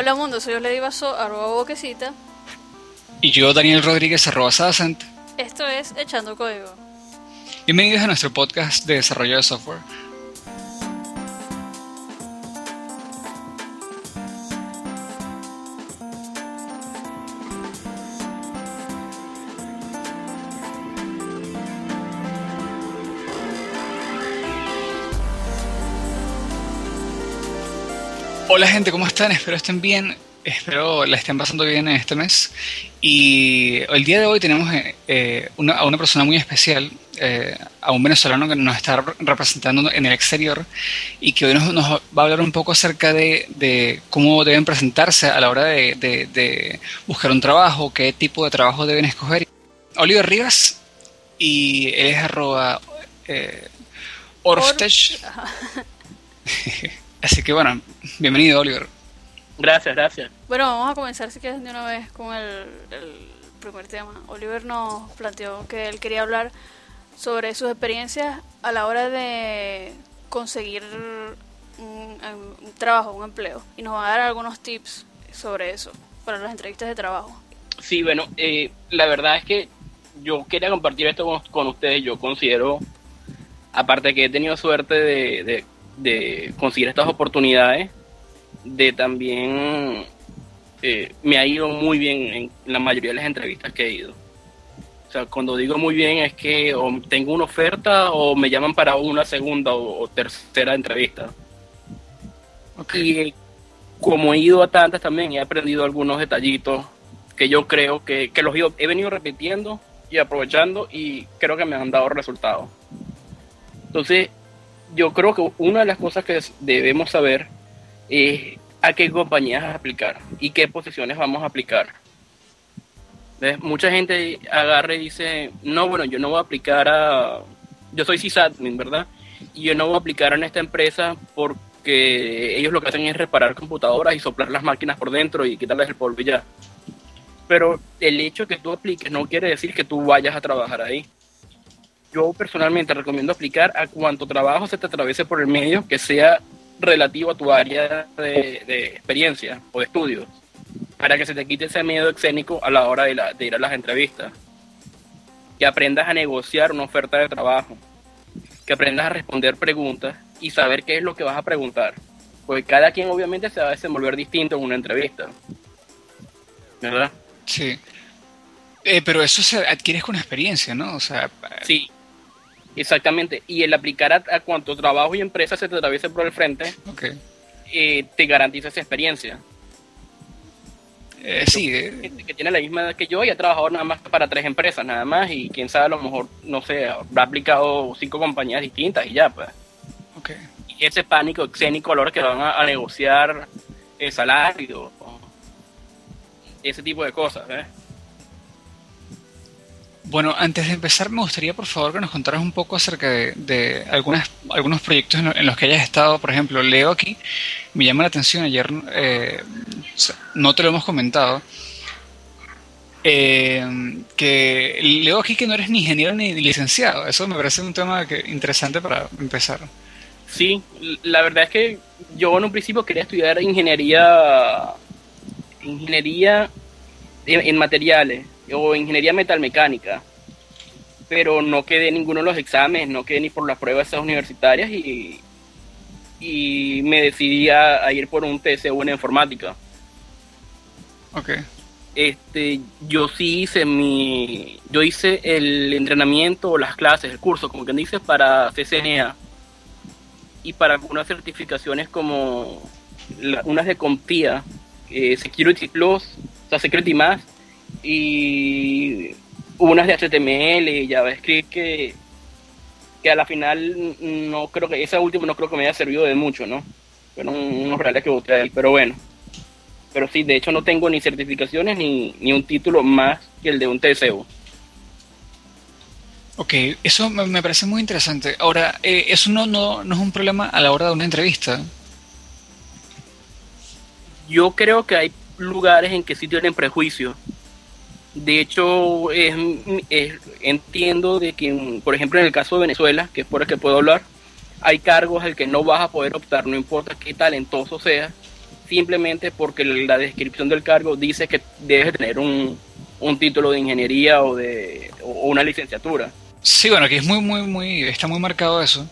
Hola mundo, soy Lady Vaso, arroba boquecita. Y yo, Daniel Rodríguez, arroba Sadacent. Esto es Echando Código. Bienvenidos a nuestro podcast de desarrollo de software. Hola gente, ¿cómo están? Espero estén bien, espero la estén pasando bien en este mes. Y el día de hoy tenemos eh, eh, una, a una persona muy especial, eh, a un venezolano que nos está representando en el exterior y que hoy nos, nos va a hablar un poco acerca de, de, cómo deben presentarse a la hora de, de, de, buscar un trabajo, qué tipo de trabajo deben escoger. Oliver Rivas y él es arroba eh, Orftech. Así que bueno, bienvenido Oliver. Gracias, gracias. Bueno, vamos a comenzar si quieres de una vez con el, el, primer tema. Oliver nos planteó que él quería hablar sobre sus experiencias a la hora de conseguir un, un trabajo, un empleo. Y nos va a dar algunos tips sobre eso para las entrevistas de trabajo. Sí, bueno, eh, la verdad es que yo quería compartir esto con, con ustedes. Yo considero, aparte que he tenido suerte de, de de conseguir estas oportunidades, de también eh, me ha ido muy bien en la mayoría de las entrevistas que he ido. O sea, cuando digo muy bien es que o tengo una oferta o me llaman para una segunda o, o tercera entrevista. Okay. Y como he ido a tantas también, he aprendido algunos detallitos que yo creo que, que los he venido repitiendo y aprovechando y creo que me han dado resultados. Entonces, yo creo que una de las cosas que debemos saber es a qué compañías aplicar y qué posiciones vamos a aplicar. Mucha gente agarra y dice, no, bueno, yo no voy a aplicar a... Yo soy sysadmin, ¿verdad? Y yo no voy a aplicar en esta empresa porque ellos lo que hacen es reparar computadoras y soplar las máquinas por dentro y quitarles el polvo y ya. Pero el hecho de que tú apliques no quiere decir que tú vayas a trabajar ahí yo personalmente recomiendo aplicar a cuanto trabajo se te atraviese por el medio que sea relativo a tu área de, de experiencia o de estudios, para que se te quite ese miedo escénico a la hora de, la, de ir a las entrevistas. Que aprendas a negociar una oferta de trabajo, que aprendas a responder preguntas y saber qué es lo que vas a preguntar. Porque cada quien obviamente se va a desenvolver distinto en una entrevista. ¿Verdad? Sí. Eh, pero eso se adquieres con experiencia, ¿no? O sea, sí, Exactamente. Y el aplicar a, a cuanto trabajo y empresa se te atraviese por el frente, okay. eh, te garantiza esa experiencia. Eh, sí. Que, que, tiene la misma edad que yo y ha trabajado nada más para tres empresas, nada más. Y quién sabe, a lo mejor, no sé, habrá aplicado cinco compañías distintas y ya, pues. Okay. Y ese pánico escénico hora que van a, a negociar el salario, ese tipo de cosas, ¿eh? Bueno, antes de empezar, me gustaría por favor que nos contaras un poco acerca de, algunos proyectos en, los que hayas estado. Por ejemplo, leo aquí, me llama la atención, ayer eh, no te lo hemos comentado, eh, que leo aquí que no eres ni ingeniero ni licenciado. Eso me parece un tema que, interesante para empezar. Sí, la verdad es que yo en un principio quería estudiar ingeniería, ingeniería en, en materiales o ingeniería metalmecánica, pero no quedé ninguno de los exámenes, no quedé ni por las pruebas esas universitarias y, y me decidí a, a, ir por un TCU en informática. Ok. Este, yo sí hice mi, yo hice el entrenamiento las clases, el curso, como quien dice, para CCNA y para algunas certificaciones como la, unas de CompTIA, eh, Security Plus, o sea, Security Más, y unas de HTML y JavaScript que, que a la final no creo que, esa última no creo que me haya servido de mucho, ¿no? Fueron unos reales que boté ahí, pero bueno. Pero sí, de hecho no tengo ni certificaciones ni, ni un título más que el de un TCU. Ok, eso me parece muy interesante. Ahora, eh, eso no, no, no es un problema a la hora de una entrevista. Yo creo que hay lugares en que sí tienen prejuicios de hecho, es, entiendo de que, por ejemplo, en el caso de Venezuela, que es por el que puedo hablar, hay cargos al que no vas a poder optar, no importa qué talentoso seas, simplemente porque la descripción del cargo dice que debes tener un, título de ingeniería o de una licenciatura. Sí, bueno, aquí es muy, muy, muy, está muy marcado eso.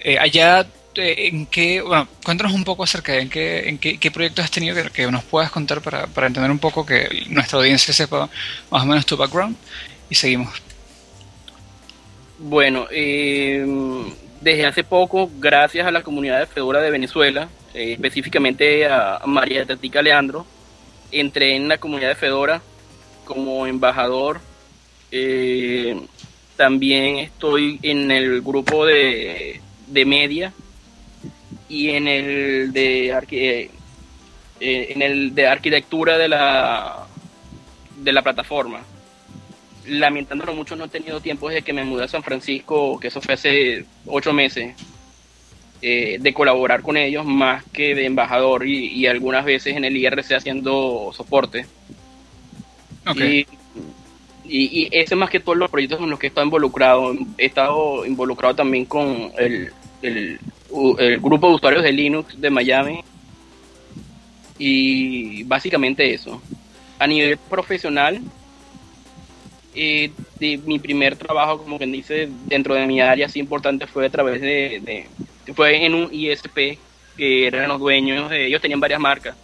Eh, allá, ¿en qué, cuéntanos un poco acerca de qué, en qué, proyectos has tenido que, nos puedas contar para, para, entender un poco que nuestra audiencia sepa más o menos tu background y seguimos. Bueno, eh, desde hace poco, gracias a la comunidad de Fedora de Venezuela, eh, específicamente a María Tatica Leandro, entré en la comunidad de Fedora como embajador. Eh, también estoy en el grupo de, de media y en el de eh, en el de arquitectura de la de la plataforma lamentándolo mucho no he tenido tiempo desde que me mudé a San Francisco que eso fue hace ocho meses eh, de colaborar con ellos más que de embajador y, algunas veces en el IRC haciendo soporte y y, ese más que todos los proyectos en los que he estado involucrado. He estado involucrado también con el, el, grupo de usuarios de Linux de Miami. Y básicamente eso. A nivel profesional, eh, de mi primer trabajo, como quien dice, dentro de mi área así importante fue a través de, fue en un ISP que eran los dueños, de, ellos tenían varias marcas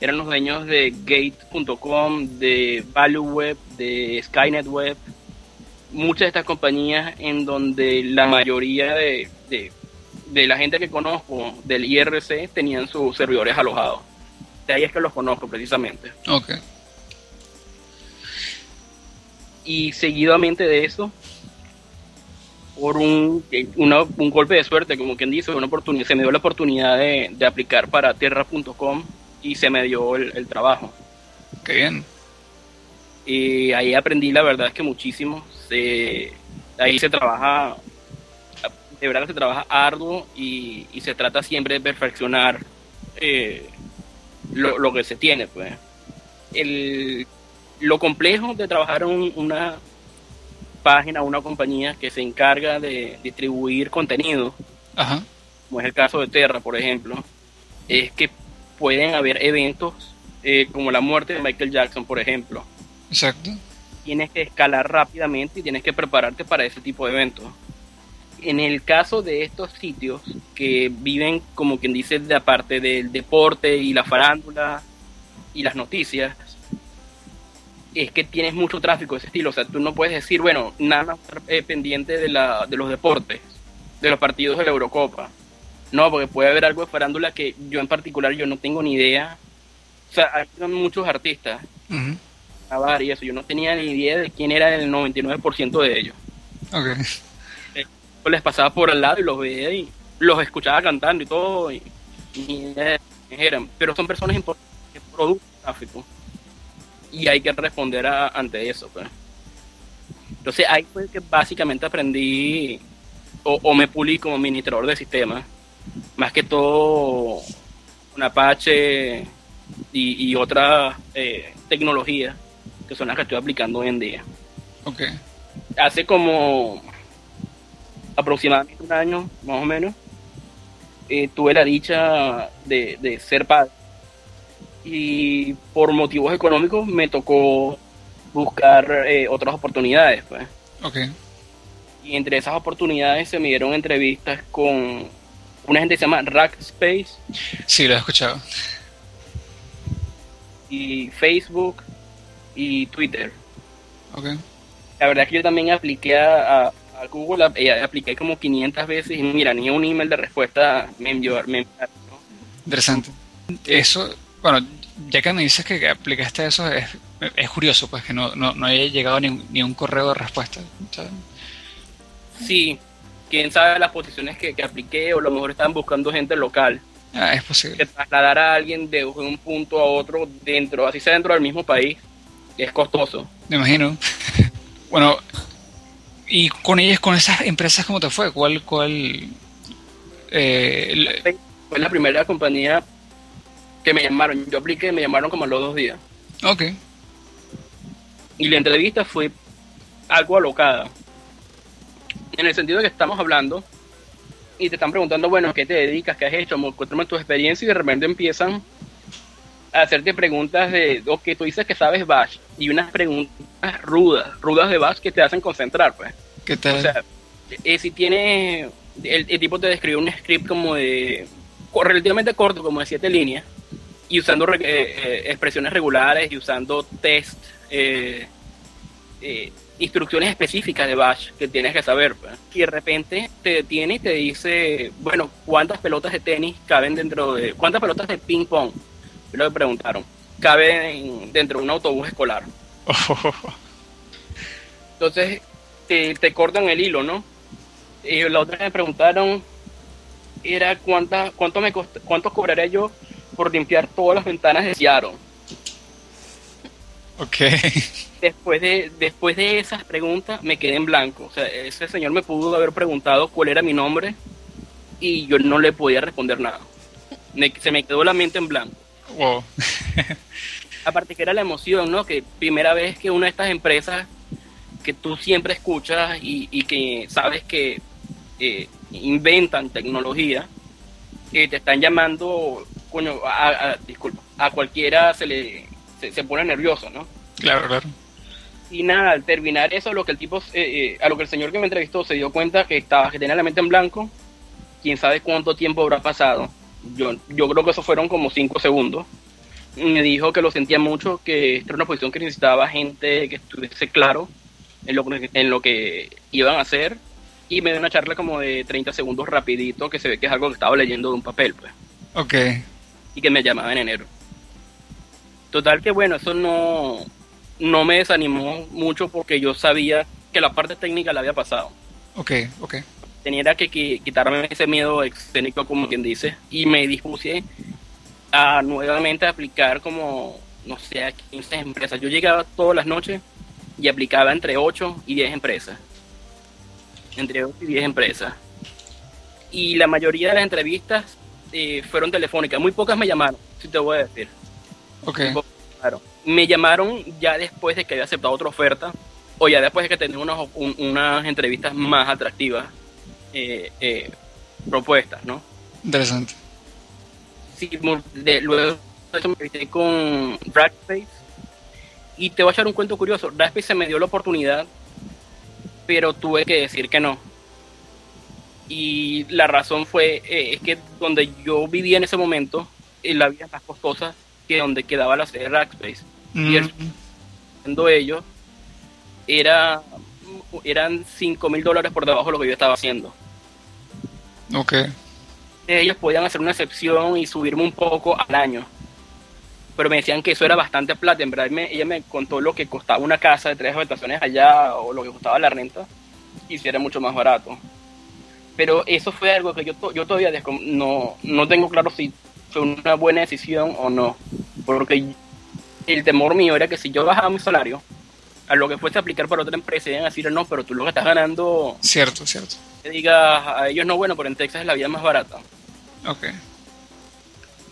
eran los dueños de Gate.com, de ValueWeb, de Skynet Web, muchas de estas compañías en donde la mayoría de, la gente que conozco del IRC tenían sus servidores alojados. De ahí es que los conozco precisamente. Ok. Y seguidamente de eso, por un, un golpe de suerte, como quien dice, una oportunidad, se me dio la oportunidad de, de aplicar para Terra.com y se me dio el, trabajo. Qué bien. Y ahí aprendí, la verdad es que muchísimo. Se, ahí se trabaja, de verdad se trabaja arduo y, se trata siempre de perfeccionar eh, lo, que se tiene. pues el, Lo complejo de trabajar en una página, una compañía que se encarga de distribuir contenido, como es el caso de Terra, por ejemplo, es que pueden haber eventos eh, como la muerte de Michael Jackson, por ejemplo. Exacto. Tienes que escalar rápidamente y tienes que prepararte para ese tipo de eventos. En el caso de estos sitios que viven, como quien dice, de aparte del deporte y la farándula y las noticias, es que tienes mucho tráfico de ese estilo. O sea, tú no puedes decir, bueno, nada más eh, pendiente de, la, de los deportes, de los partidos de la Eurocopa no, porque puede haber algo de farándula que yo en particular yo no tengo ni idea. O sea, hay muchos artistas. Uh y eso, yo no tenía ni idea de quién era el 99% de ellos. Ok. Eh, les pasaba por al lado y los veía y los escuchaba cantando y todo. Y, eran. Pero son personas importantes, producto gráfico. Y hay que responder ante eso. Pues. Entonces ahí fue que básicamente aprendí o, o me pulí como administrador de sistemas más que todo un Apache y, y otras eh, tecnologías que son las que estoy aplicando hoy en día. Ok. Hace como aproximadamente un año, más o menos, eh, tuve la dicha de, ser padre. Y por motivos económicos me tocó buscar eh, otras oportunidades. Pues. Ok. Y entre esas oportunidades se me dieron entrevistas con una gente que se llama Rackspace. Sí, lo he escuchado. Y Facebook y Twitter. Ok. La verdad es que yo también apliqué a, Google, eh, apliqué como 500 veces y mira, ni un email de respuesta me envió. Interesante. Eso, bueno, ya que me dices que aplicaste eso, es, es curioso, pues que no, no, no haya llegado ni, ni un correo de respuesta. Sí, quién sabe las posiciones que, que apliqué, o a lo mejor estaban buscando gente local. Ah, es posible. Que trasladar a alguien de un punto a otro dentro, así sea dentro del mismo país, es costoso. Me imagino. bueno, y con ellas, con esas empresas, ¿cómo te fue? ¿Cuál, cuál? Eh, fue la primera compañía que me llamaron. Yo apliqué, me llamaron como a los dos días. Ok. Y la entrevista fue algo alocada en el sentido de que estamos hablando y te están preguntando, bueno, ¿qué te dedicas? ¿Qué has hecho? Cuéntame tu experiencia y de repente empiezan hacerte preguntas de, ok, tú dices que sabes Bash y unas preguntas rudas, rudas de Bash que te hacen concentrar, pues. ¿Qué tal? O sea, eh, si tiene, el, el tipo te describe un script como de, relativamente corto, como de siete líneas, y usando re- eh, eh, expresiones regulares y usando test, eh, instrucciones específicas de Bash que tienes que saber. pues. Y de repente te detiene y te dice, bueno, ¿cuántas pelotas de tenis caben dentro de... ¿Cuántas pelotas de ping lo que preguntaron. Caben dentro de un autobús escolar. Entonces te, te cortan el hilo, ¿no? Y la otra que me preguntaron era cuánta, cuánto me cost- cuánto cobraría yo por limpiar todas las ventanas de Seattle. ok. Después de, después de esas preguntas me quedé en blanco. O sea, ese señor me pudo haber preguntado cuál era mi nombre y yo no le podía responder nada. Me- se me quedó la mente en blanco. Wow. aparte que era la emoción, ¿no? Que primera vez que una de estas empresas que tú siempre escuchas y, y que sabes que eh, inventan tecnología, eh, te están llamando, coño, a, a- disculpa, a cualquiera se le se, se pone nervioso, ¿no? Claro, claro. Y nada, al terminar eso, lo que el tipo, eh, eh, a lo que el señor que me entrevistó se dio cuenta que estaba, que tenía la mente en blanco, quién sabe cuánto tiempo habrá pasado. Yo, yo creo que eso fueron como cinco segundos. Me dijo que lo sentía mucho, que esta era una posición que necesitaba gente que estuviese claro en lo, que- en lo que iban a hacer. Y me dio una charla como de 30 segundos rapidito, que se ve que es algo que estaba leyendo de un papel, pues Ok. y que me llamaba en enero. Total que bueno, eso no, no me desanimó mucho porque yo sabía que la parte técnica la había pasado. Ok, ok. Tenía que, qui- quitarme ese miedo escénico, como quien dice, y me dispuse a nuevamente aplicar como, no sé, a 15 empresas. Yo llegaba todas las noches y aplicaba entre 8 y 10 empresas. Entre 8 y 10 empresas. Y la mayoría de las entrevistas eh, fueron telefónicas. Muy pocas me llamaron, si te voy a decir. Ok. Claro. Me llamaron ya después de que había aceptado otra oferta o ya después de que tenía unas, un- unas entrevistas más atractivas eh, eh, propuestas, ¿no? Interesante. Sí, de- luego eso me con Rackspace y te voy a echar un cuento curioso. Rackspace se me dio la oportunidad, pero tuve que decir que no. Y la razón fue eh, es que donde yo vivía en ese momento, eh, la vida es más costosa que donde quedaba la sede de Rackspace. Y el- Mm, siendo ellos, era, eran 5 mil dólares por debajo de lo que yo estaba haciendo. ok. Ellos podían hacer una excepción y subirme un poco al año. Pero me decían que eso era bastante plata. En verdad, me- ella me contó lo que costaba una casa de tres habitaciones allá o lo que costaba la renta. Y si era mucho más barato. Pero eso fue algo que yo, to- yo todavía no, no tengo claro si fue una buena decisión o no. Porque el temor mío era que si yo bajaba mi salario, a lo que fuese a aplicar para otra empresa, iban a decir, no, pero tú lo que estás ganando, Cierto, cierto. que digas a ellos no, bueno, pero en Texas la vida es más barata. Ok.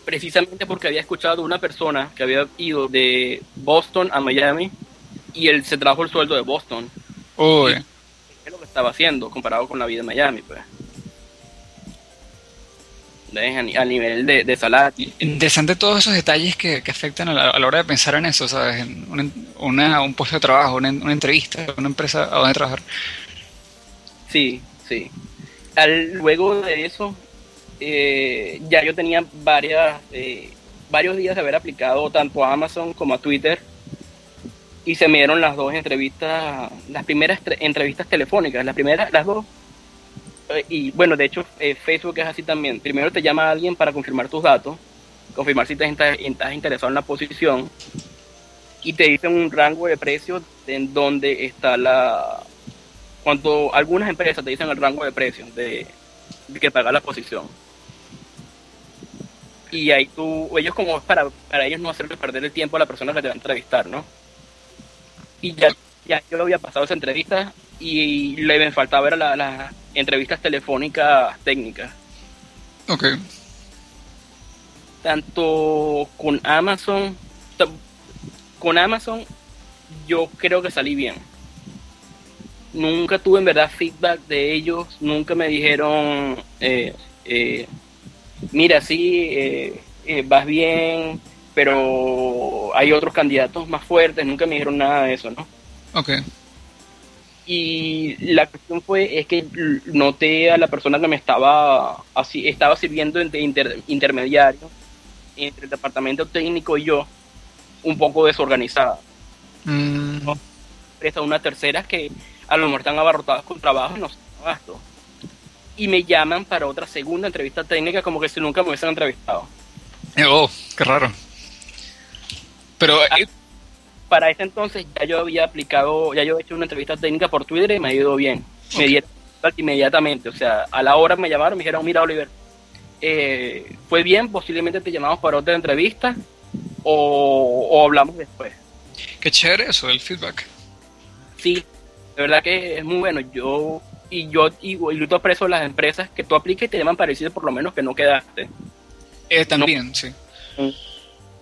Precisamente porque había escuchado de una persona que había ido de Boston a Miami y él se trajo el sueldo de Boston. Uy. ¿Qué es lo que estaba haciendo comparado con la vida en Miami? Pues. A, ni- a nivel de, de. Interesante todos esos detalles que, que afectan a la, a la hora de pensar en eso, ¿sabes? En una- una- un puesto de trabajo, una, una entrevista, una empresa a donde trabajar. Sí, sí. Al, luego de eso, eh, ya yo tenía varias, eh, varios días de haber aplicado tanto a Amazon como a Twitter y se me dieron las dos entrevistas, las primeras tre- entrevistas telefónicas, las primeras, las dos. Eh, y bueno, de hecho, eh, Facebook es así también. Primero te llama alguien para confirmar tus datos, confirmar si estás, estás interesado en la posición y te dicen un rango de precios en donde está la, cuando algunas empresas te dicen el rango de precios de, que paga la posición. Y ahí tú, ellos como para, para ellos no hacerle perder el tiempo a la persona que te va a entrevistar, ¿no? Y ya, ya yo había pasado esa entrevista y le faltaba ver las las entrevistas telefónicas técnicas. Ok. Tanto con Amazon, con Amazon yo creo que salí bien. nunca tuve en verdad feedback de ellos, nunca me dijeron, eh, eh, mira, sí, eh, vas bien, pero hay otros candidatos más fuertes, nunca me dijeron nada de eso, ¿no? Ok. Y la cuestión fue, es que noté a la persona que me estaba, así, estaba sirviendo de intermediario entre el departamento técnico y yo, un poco desorganizada. Mm. Presta una tercera que a lo mejor están abarrotadas con trabajo y no sé gasto. Y me llaman para otra segunda entrevista técnica como que si nunca me hubiesen entrevistado. Eh, oh, qué raro. Pero ah, eh, para ese entonces ya yo había aplicado, ya yo he hecho una entrevista técnica por Twitter y me ha ido bien. Inmediatamente, o sea, a la hora me llamaron, me dijeron, mira Oliver, eh, fue bien, posiblemente te llamamos para otra entrevista o, hablamos después. Qué chévere eso, el feedback. Sí, de verdad que es muy bueno. Yo y yo y, y tú aprecio las empresas que tú apliques y te llaman parecido por lo menos que no quedaste. Eh, también, sí.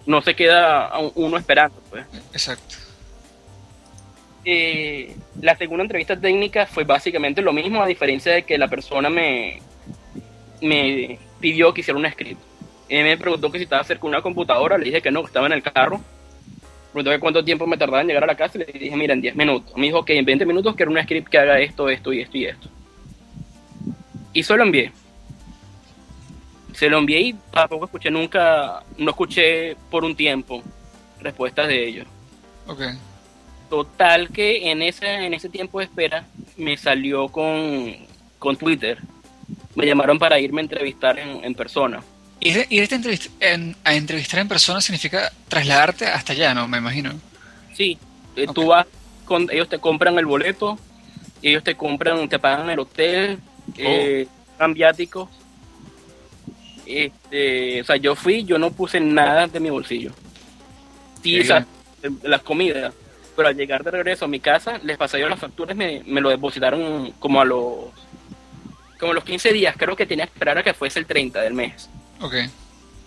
No se queda uno esperando, pues. Exacto. Eh, la segunda entrevista técnica fue básicamente lo mismo, a diferencia de que la persona me, me pidió que hiciera un script. Él me preguntó que si estaba cerca de una computadora, le dije que no, que estaba en el carro. Preguntó que cuánto tiempo me tardaba en llegar a la casa y le dije, mira, en 10 minutos. Me dijo que en 20 minutos quiero un script que haga esto, esto y esto y esto. Y solo envié. Se lo envié y tampoco escuché nunca, no escuché por un tiempo respuestas de ellos. Ok. Total que en ese, en ese tiempo de espera me salió con, con Twitter me llamaron para irme a entrevistar en, persona. ¿Y irte a entrevistar en persona significa trasladarte hasta allá, no? Me imagino. Sí, eh, tú vas, con, ellos te compran el boleto, ellos te compran, te pagan el hotel, eh, oh. viáticos. Este, o sea, yo fui, yo no puse nada de mi bolsillo. Sí, o sea, las comidas. Pero al llegar de regreso a mi casa, les pasé yo las facturas, me, me lo depositaron como a los como los 15 días, creo que tenía que esperar a que fuese el 30 del mes. Ok.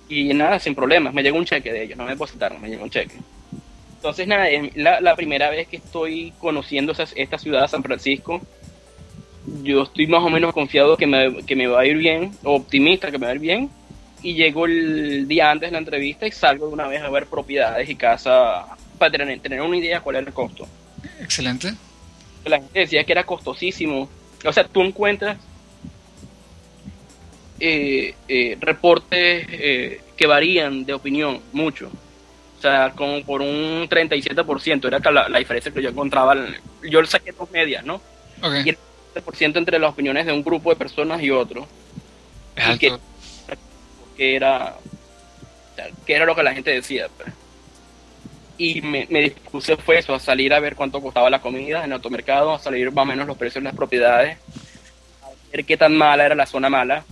Y nada, sin problemas, me llegó un cheque de ellos, no me depositaron, me llegó un cheque. Entonces, nada, es la, la primera vez que estoy conociendo esta ciudad, San Francisco. Yo estoy más o menos confiado que me, que me va a ir bien, optimista que me va a ir bien. Y llego el día antes de la entrevista y salgo de una vez a ver propiedades y casa para tener, tener una idea cuál era el costo. Excelente. La gente decía que era costosísimo. O sea, tú encuentras eh, eh, reportes eh, que varían de opinión mucho. O sea, como por un 37%, era la, la diferencia que yo encontraba. Yo saqué dos medias, ¿no? Y 37% entre las opiniones de un grupo de personas y otro. que, era, que era lo que la gente decía. Pues. Y me, me dispuse fue eso, a salir a ver cuánto costaba la comida en el automercado, a salir más o menos los precios de las propiedades, a ver qué tan mala era la zona mala,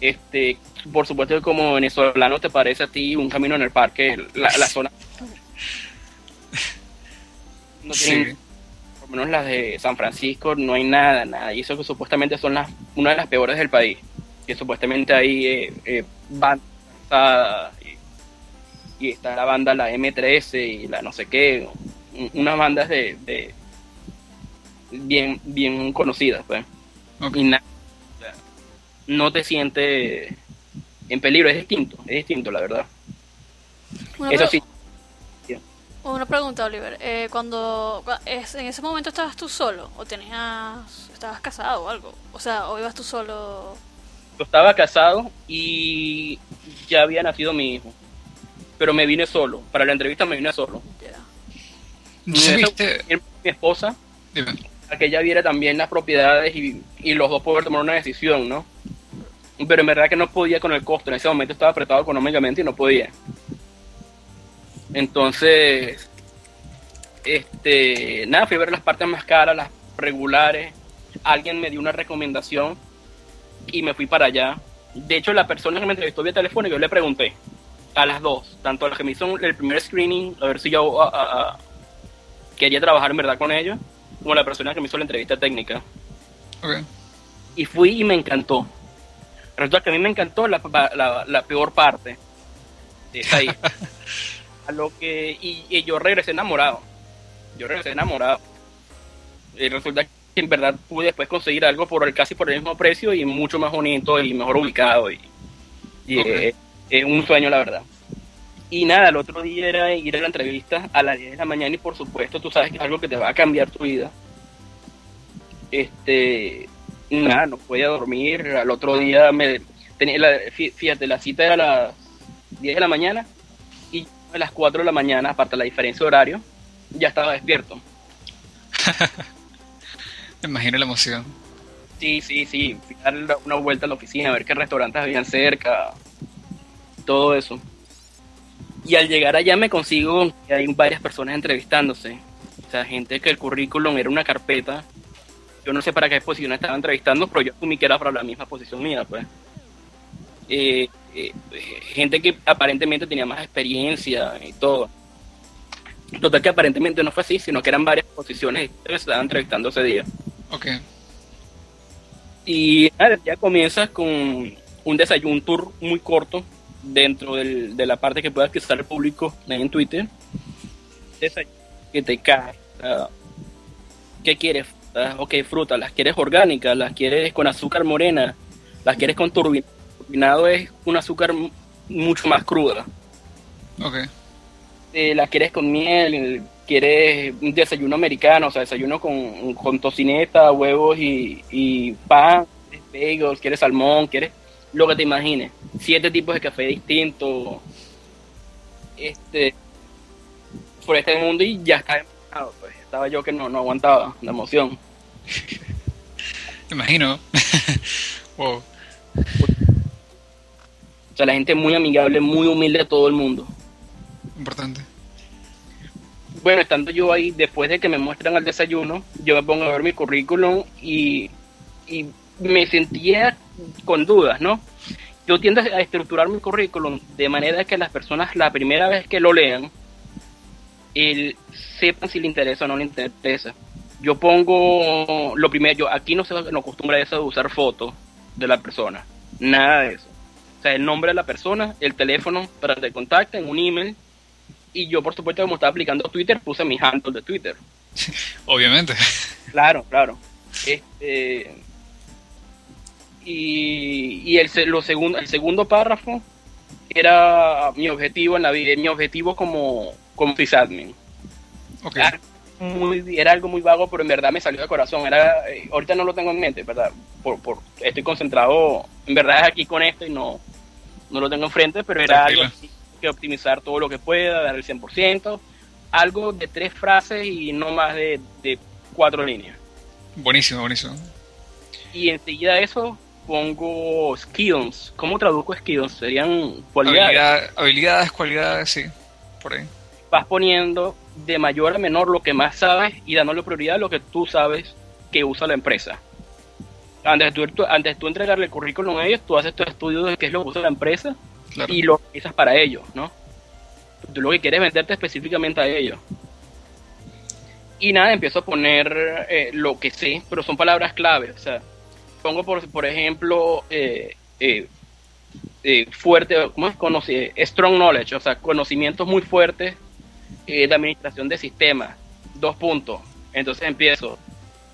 este, por supuesto que como venezolano te parece a ti un camino en el parque, la, zona. No tienen, por lo menos las de San Francisco, no hay nada, nada. Y eso que supuestamente son las, una de las peores del país. Que supuestamente hay eh, eh y, está la banda, la M13 y la no sé qué. Unas bandas de, bien, bien conocidas, pues. Y nada no te sientes en peligro, es distinto, es distinto, la verdad. Eso sí. Una pregunta, Oliver. Eh, cuando en ese momento estabas tú solo o tenías estabas casado o algo, o sea, o ibas tú solo. Yo estaba casado y ya había nacido mi hijo, pero me vine solo. Para la entrevista me vine solo. Mi esposa, a que ella viera también las propiedades y, y los dos poder tomar una decisión, ¿no? pero en verdad que no podía con el costo. En ese momento estaba apretado económicamente y no podía. Entonces, este, nada, fui a ver las partes más caras, las regulares. Alguien me dio una recomendación y me fui para allá. De hecho, la persona que me entrevistó vía teléfono, yo le pregunté a las dos, tanto a la que me hizo el primer screening, a ver si yo quería trabajar en verdad con ellos, como a la persona que me hizo la entrevista técnica. Y fui y me encantó. Resulta que a mí me encantó la, la, peor parte de esa a lo que, y, yo regresé enamorado. Yo regresé enamorado. Y resulta que en verdad pude después conseguir algo por el casi por el mismo precio y mucho más bonito y mejor ubicado y, y es un sueño la verdad. Y nada, el otro día era ir a la entrevista a las 10 de la mañana y por supuesto tú sabes que es algo que te va a cambiar tu vida. Este, nada, no podía dormir, al otro día me tenía la, fí- fíjate, la cita era a las 10 de la mañana a las 4 de la mañana, aparte de la diferencia de horario, ya estaba despierto. Me imagino la emoción. Sí, sí, sí. Dar una vuelta a la oficina, a ver qué restaurantes habían cerca, todo eso. Y al llegar allá me consigo que hay varias personas entrevistándose. O sea, gente que el currículum era una carpeta. Yo no sé para qué posición estaba entrevistando, pero yo asumí que era para la misma posición mía, pues. Eh, eh, gente que aparentemente tenía más experiencia y todo. Total que aparentemente no fue así, sino que eran varias posiciones que se estaban entrevistando ese día. Ok. Y nada, ya comienzas con un desayuno, un tour muy corto dentro del- de la parte que pueda accesar el público en Twitter. Desayuno que te cae. sea, ¿Qué quieres? Ah, Ok, frutas, las quieres orgánicas, las quieres con azúcar morena, las quieres con turbinado. Turbinado es un azúcar mucho más cruda. Ok. Eh, la quieres con miel, quieres un desayuno americano, o sea, desayuno con, con tocineta, huevos y, y pan, bagels, quieres salmón, quieres lo que te imagines. Siete tipos de café distintos. Este, por este mundo y ya estaba emocionado, pues. Estaba yo que no, no aguantaba la emoción. Imagino. wow. O sea, la gente muy amigable, muy humilde de todo el mundo. Importante. bueno, estando yo ahí, después de que me muestran el desayuno, yo me pongo a ver mi currículum y, y me sentía con dudas, ¿no? Yo tiendo a estructurar mi currículum de manera que las personas la primera vez que lo lean, el, sepan si le interesa o no le interesa. Yo pongo lo primero, yo aquí no se no acostumbra eso de usar fotos de la persona, nada de eso. O sea, el nombre de la persona, el teléfono para que te contacten, un email, y yo por supuesto como estaba aplicando Twitter puse mi handle de Twitter. Obviamente. claro claro. Este y, y el, lo segundo el segundo párrafo era mi objetivo en la vida mi objetivo como como sysadmin. Ok. Era, muy, era algo muy vago pero en verdad me salió de corazón era eh, ahorita no lo tengo en mente verdad por, por estoy concentrado en verdad es aquí con esto y no no lo tengo enfrente pero era algo Tranquilo. así, que optimizar todo lo que pueda dar el 100% algo de tres frases y no más de, de cuatro líneas Buenísimo, buenísimo. y enseguida de eso pongo skills ¿cómo traduzco skills? serían cualidades Habilidad- habilidades, cualidades, sí. Por ahí. vas poniendo de mayor a menor lo que más sabes y dándole prioridad a lo que tú sabes que usa la empresa. Antes de tú, antes de tú entregarle el currículum a ellos, tú haces tu estudio de qué es lo que usa la empresa Claro. y lo utilizas para ellos, ¿no? Tú lo que quieres es venderte específicamente a ellos. Y nada, empiezo a poner eh, lo que sé, pero son palabras clave. O sea, pongo por, por ejemplo eh, eh, eh, fuerte, ¿cómo es? Eh, strong knowledge, o sea, conocimientos muy fuertes eh, de administración de sistemas. Dos puntos. Entonces empiezo.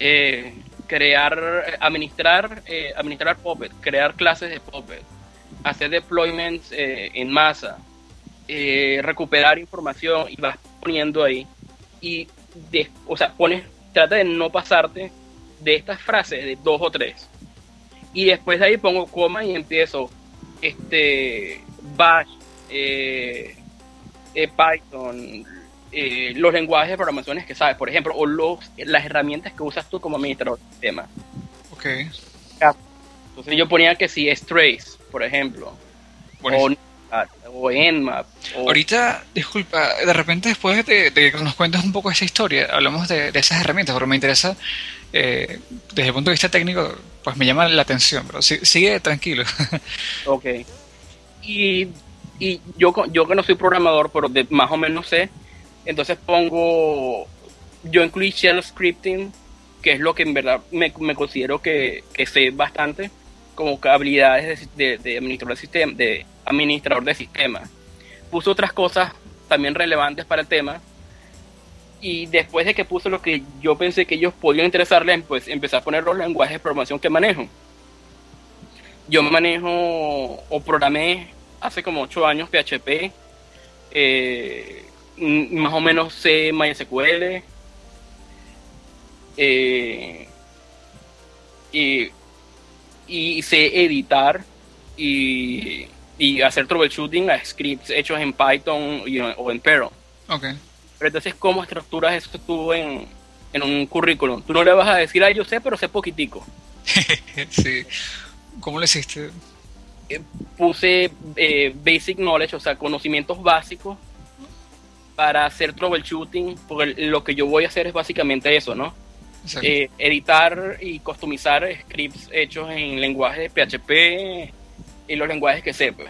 eh, crear, eh, administrar, eh, administrar Puppet, crear clases de Puppet, hacer deployments eh, en masa, eh, recuperar información y vas poniendo ahí. Y, o sea, pones, trata de no pasarte de estas frases de dos o tres. Y después de ahí pongo coma y empiezo, este, Bash, eh, eh, Python, eh, los lenguajes de programaciones que sabes, por ejemplo, o los, las herramientas que usas tú como administrador de sistema. Ok. Entonces yo ponía que si es Trace, por ejemplo, Buenísimo. o, o Nmap, o Ahorita, disculpa, de repente después de, de que nos cuentes un poco esa historia, hablamos de, de esas herramientas, porque me interesa, eh, desde el punto de vista técnico, pues me llama la atención, pero si- sigue tranquilo. Ok. Y, y yo, yo que no soy programador, pero más o menos sé, entonces pongo, yo incluí shell scripting, que es lo que en verdad me, considero que, que sé bastante, como habilidades de, de- de administrador de sistema, de administrador de sistemas. Puse otras cosas también relevantes para el tema, y después de que puse lo que yo pensé que ellos podían interesarles, pues empecé a poner los lenguajes de programación que manejo. Yo manejo o programé hace como 8 años PHP, eh, más o menos C, MySQL, eh, y, y sé editar y, y, hacer troubleshooting a scripts hechos en Python o en Perl. Okay. Pero entonces, ¿cómo estructuras eso tú en, en un currículum? Tú no le vas a decir, ah, yo sé, pero sé poquitico. sí. ¿Cómo lo hiciste? Eh, puse eh, basic knowledge, o sea, conocimientos básicos para hacer troubleshooting, porque lo que yo voy a hacer es básicamente eso, ¿no? Eh, editar y customizar scripts hechos en lenguaje PHP y los lenguajes que sepa.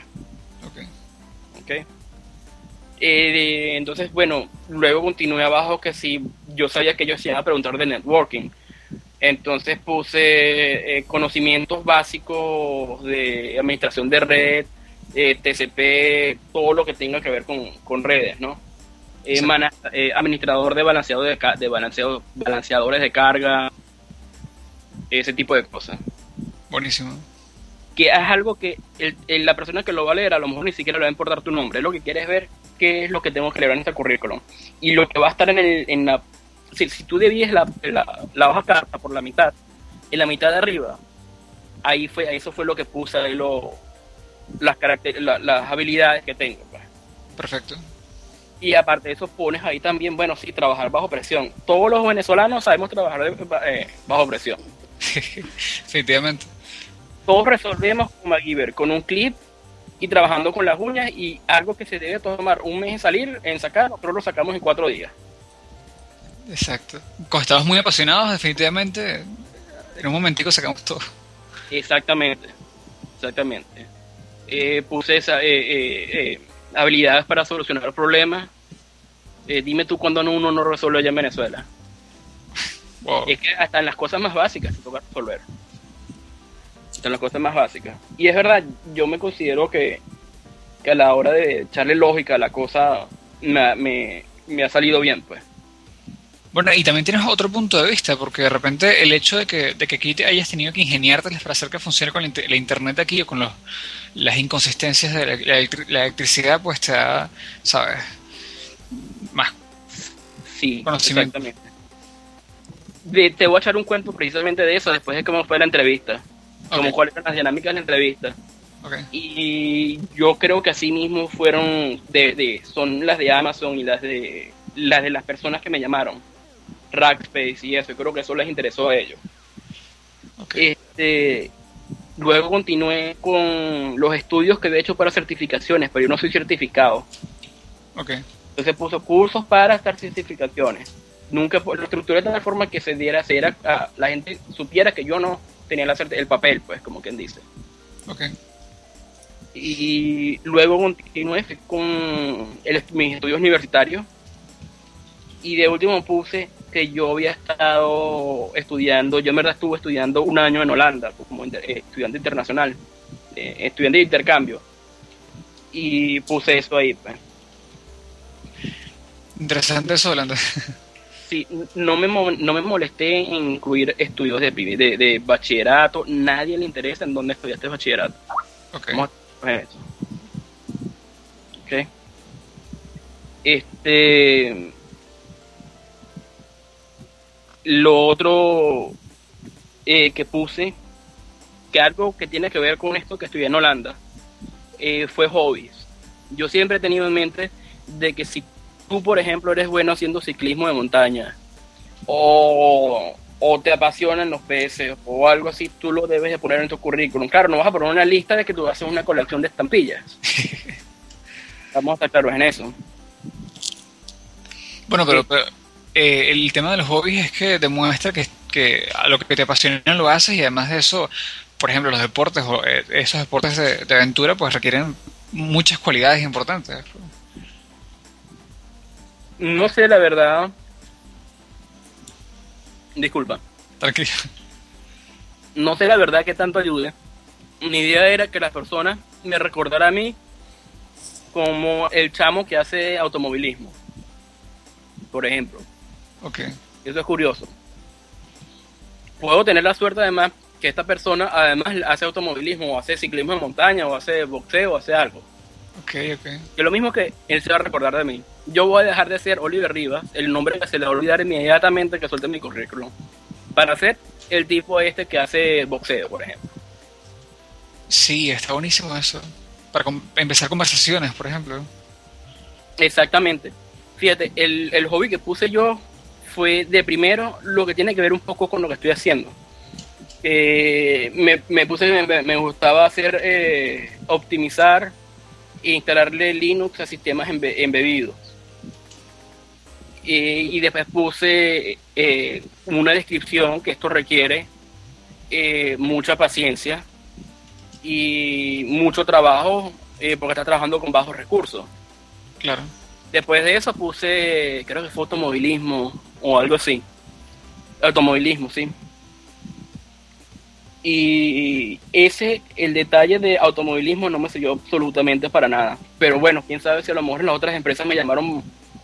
Ok. okay. Eh, entonces, bueno, luego continué abajo que si yo sabía que ellos iban a preguntar de networking. Entonces puse eh, conocimientos básicos de administración de red, eh, TCP, todo lo que tenga que ver con, con redes, ¿no? administrador de balanceado de, de balanceado, balanceadores de carga, ese tipo de cosas. Buenísimo que es algo que el, la persona que lo va a leer a lo mejor ni siquiera le va a importar tu nombre, lo que quiere es ver qué es lo que tengo que leer en este currículum. Y lo que va a estar en, el, en la... Si, si tú divides la, la, hoja carta por la mitad, en la mitad de arriba, ahí fue eso fue lo que puse ahí lo, las, las habilidades que tengo. Pues. Perfecto. Y aparte de eso pones ahí también, bueno, sí, trabajar bajo presión. Todos los venezolanos sabemos trabajar eh, bajo presión. Efectivamente todos resolvemos con MacGyver, con un clip y trabajando con las uñas y algo que se debe tomar un mes en salir, en sacar, nosotros lo sacamos en cuatro días. Exacto. Cuando estamos muy apasionados, definitivamente, en un momentico sacamos todo. Exactamente, exactamente. Eh, puse esa, eh, eh, habilidades para solucionar problemas. dime tú cuándo uno no resuelve allá en Venezuela. Es que hasta en las cosas más básicas se toca resolver son las cosas más básicas. Y es verdad, yo me considero que, a la hora de echarle lógica a la cosa me, ha salido bien, pues. Bueno, y también tienes otro punto de vista, porque de repente el hecho de que, de que aquí te hayas tenido que ingeniárteles para hacer que funcione con la, internet aquí o con los, las inconsistencias de la, electricidad, pues te da, ¿sabes? Más sí, conocimiento. Exactamente. te voy a echar un cuento precisamente de eso después de cómo fue la entrevista como cuáles eran las dinámicas de la entrevista. Y yo creo que así mismo fueron de, de, son las de Amazon y las de las de las personas que me llamaron, Rackspace y eso. Yo creo que eso les interesó a ellos. Este, luego continué con los estudios que he hecho para certificaciones, pero yo no soy certificado. Entonces puso cursos para estar certificaciones. Nunca lo estructuré de tal forma que se diera, se diera a, la gente supiera que yo no tenía el papel, pues, como quien dice. Ok. Y luego continué con mis estudios universitarios. Y de último puse que yo había estado estudiando, yo en verdad estuve estudiando un año en Holanda, como eh, estudiante internacional, eh, estudiante de intercambio. Y puse eso ahí, pues. Interesante eso, Holanda. sí, no me, no me molesté en incluir estudios de, de, de bachillerato. Nadie le interesa en dónde estudiaste bachillerato. Ok. Ok. Este. Lo otro eh, que puse, que algo que tiene que ver con esto que estudié en Holanda, eh, fue hobbies. Yo siempre he tenido en mente de que si tú, por ejemplo, eres bueno haciendo ciclismo de montaña o, te apasionan los peces o algo así, tú lo debes de poner en tu currículum. Claro, no vas a poner una lista de que tú haces una colección de estampillas. Vamos a estar claros en eso. Bueno, pero, eh, el tema de los hobbies es que demuestra que, que, a lo que te apasiona lo haces y además de eso, por ejemplo, los deportes o eh, esos deportes de, de aventura pues requieren muchas cualidades importantes. No sé la verdad. Disculpa. Tranquilo. No sé la verdad que tanto ayude. Mi idea era que la persona me recordara a mí como el chamo que hace automovilismo. Por ejemplo. Ok. Eso es curioso. Puedo tener la suerte además que esta persona además hace automovilismo o hace ciclismo en montaña o hace boxeo o hace algo. Ok, ok. Que lo mismo que él se va a recordar de mí. Yo voy a dejar de ser Oliver Rivas, el nombre que se le va a olvidar inmediatamente que suelte mi currículum, para ser el tipo este que hace boxeo, por ejemplo. Sí, está buenísimo eso. Para empezar conversaciones, por ejemplo. Exactamente. Fíjate, el, el hobby que puse yo fue de primero lo que tiene que ver un poco con lo que estoy haciendo. Eh, me, me puse, me, me gustaba hacer, eh, optimizar e instalarle Linux a sistemas embe- embebidos. Eh, y después puse una descripción que esto requiere mucha paciencia y mucho trabajo porque está trabajando con bajos recursos. Claro. Después de eso puse, creo que fue automovilismo o algo así. Automovilismo, sí. Y ese, el detalle de automovilismo no me sirvió absolutamente para nada. Pero bueno, quién sabe si a lo mejor en las otras empresas me llamaron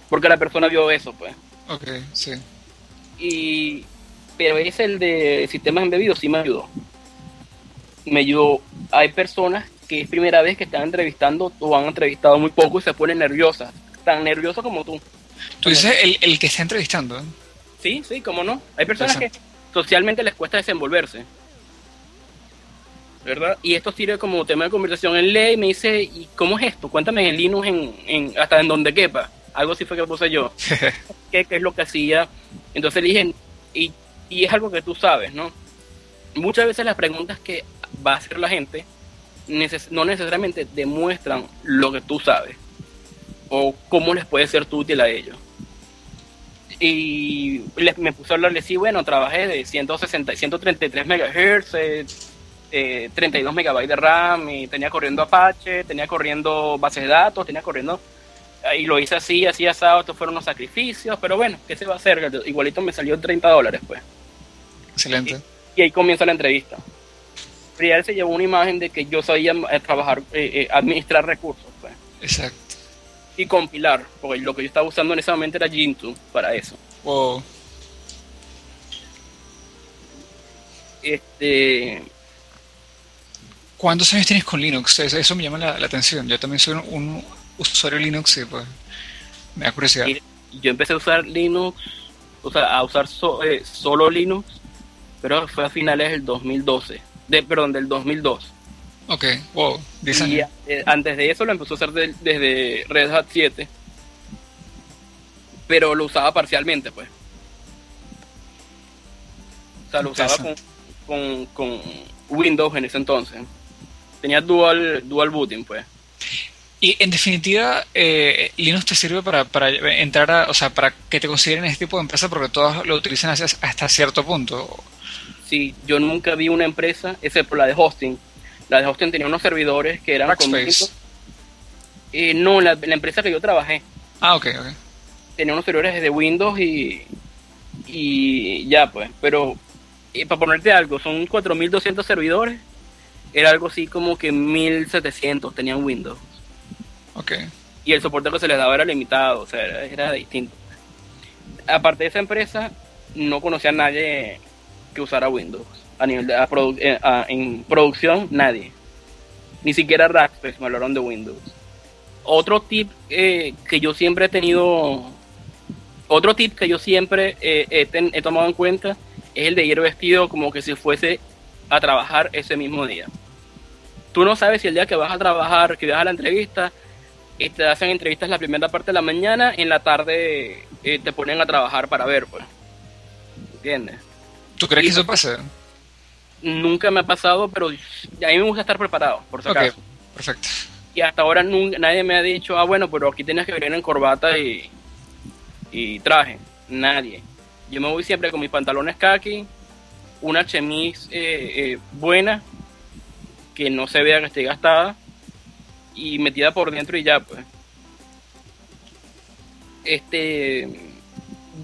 porque la persona vio eso, pues. Ok, sí. Y, pero ese, el de sistemas embebidos, sí me ayudó. Me ayudó. Hay personas que es primera vez que están entrevistando o han entrevistado muy poco y se ponen nerviosas. Tan nerviosas como tú. Tú dices el, el que está entrevistando. ¿eh? Sí, sí, cómo no. Hay personas que socialmente les cuesta desenvolverse. ¿Verdad? Y esto sirve como tema de conversación en ley. Me dice, ¿y cómo es esto? Cuéntame en Linux en, en, hasta en donde quepa. Algo así fue que puse yo. ¿Qué, qué es lo que hacía? Entonces le dije, y, y es algo que tú sabes, ¿no? Muchas veces las preguntas que va a hacer la gente neces no necesariamente demuestran lo que tú sabes o cómo les puede ser tú útil a ellos y les, me puse a hablarle, sí, bueno, trabajé de 160, 133 MHz, eh, eh, 32 megabytes de RAM, y tenía corriendo Apache, tenía corriendo bases de datos, tenía corriendo, y lo hice así, así asado, estos fueron unos sacrificios, pero bueno, ¿qué se va a hacer? Igualito me salió 30 dólares, pues. Excelente. Y, y ahí comienza la entrevista. Friar se llevó una imagen de que yo sabía eh, trabajar, eh, eh, administrar recursos, pues. Exacto. Y compilar, porque lo que yo estaba usando en ese momento era Gentoo para eso. Wow. Este, ¿Cuántos años tienes con Linux? Eso, eso me llama la, la, atención. Yo también soy un, un, usuario Linux y pues me da curiosidad. Yo empecé a usar Linux, o sea, a usar so, eh, solo Linux, pero fue a finales del 2012, de, perdón, del 2002. Ok, wow, 10 y eh, antes de eso lo empezó a hacer de, desde Red Hat 7, pero lo usaba parcialmente, pues. O sea, lo usaba con, con, con Windows en ese entonces. Tenía dual, dual booting, pues. Y en definitiva, eh, Linux te sirve para, para entrar a, o sea, para que te consideren este tipo de empresa porque todas lo utilizan hasta, hasta cierto punto. Sí, yo nunca vi una empresa, excepto la de hosting. La de hosting tenía unos servidores que eran con eh, No, la, la, empresa que yo trabajé. Ah, ok, ok. Tenía unos servidores de Windows y, y ya, pues. Pero, eh, para ponerte algo, son 4.200 servidores. Era algo así como que 1.700 tenían Windows. Ok. Y el soporte que se les daba era limitado, o sea, era, era distinto. Aparte de esa empresa, no conocía a nadie que usara Windows. A nivel de a produ eh, a, en producción, nadie. Ni siquiera Raspberry me hablaron de Windows. Otro tip eh, que yo siempre he tenido, otro tip que yo siempre eh, he, ten, he, tomado en cuenta es el de ir vestido como que si fuese a trabajar ese mismo día. Tú no sabes si el día que vas a trabajar, que vas a la entrevista, te hacen entrevistas la primera parte de la mañana, en la tarde eh, te ponen a trabajar para ver, pues. ¿Entiendes? ¿Tú crees y, que eso pasa? Nunca me ha pasado, pero a mí me gusta estar preparado, por si okay, acaso. Perfecto. Y hasta ahora nunca, nadie me ha dicho, ah, bueno, pero aquí tienes que venir en corbata y, y traje. Nadie. Yo me voy siempre con mis pantalones khaki, una chemise eh, eh, buena, que no se vea que esté gastada, y metida por dentro y ya, pues. Este.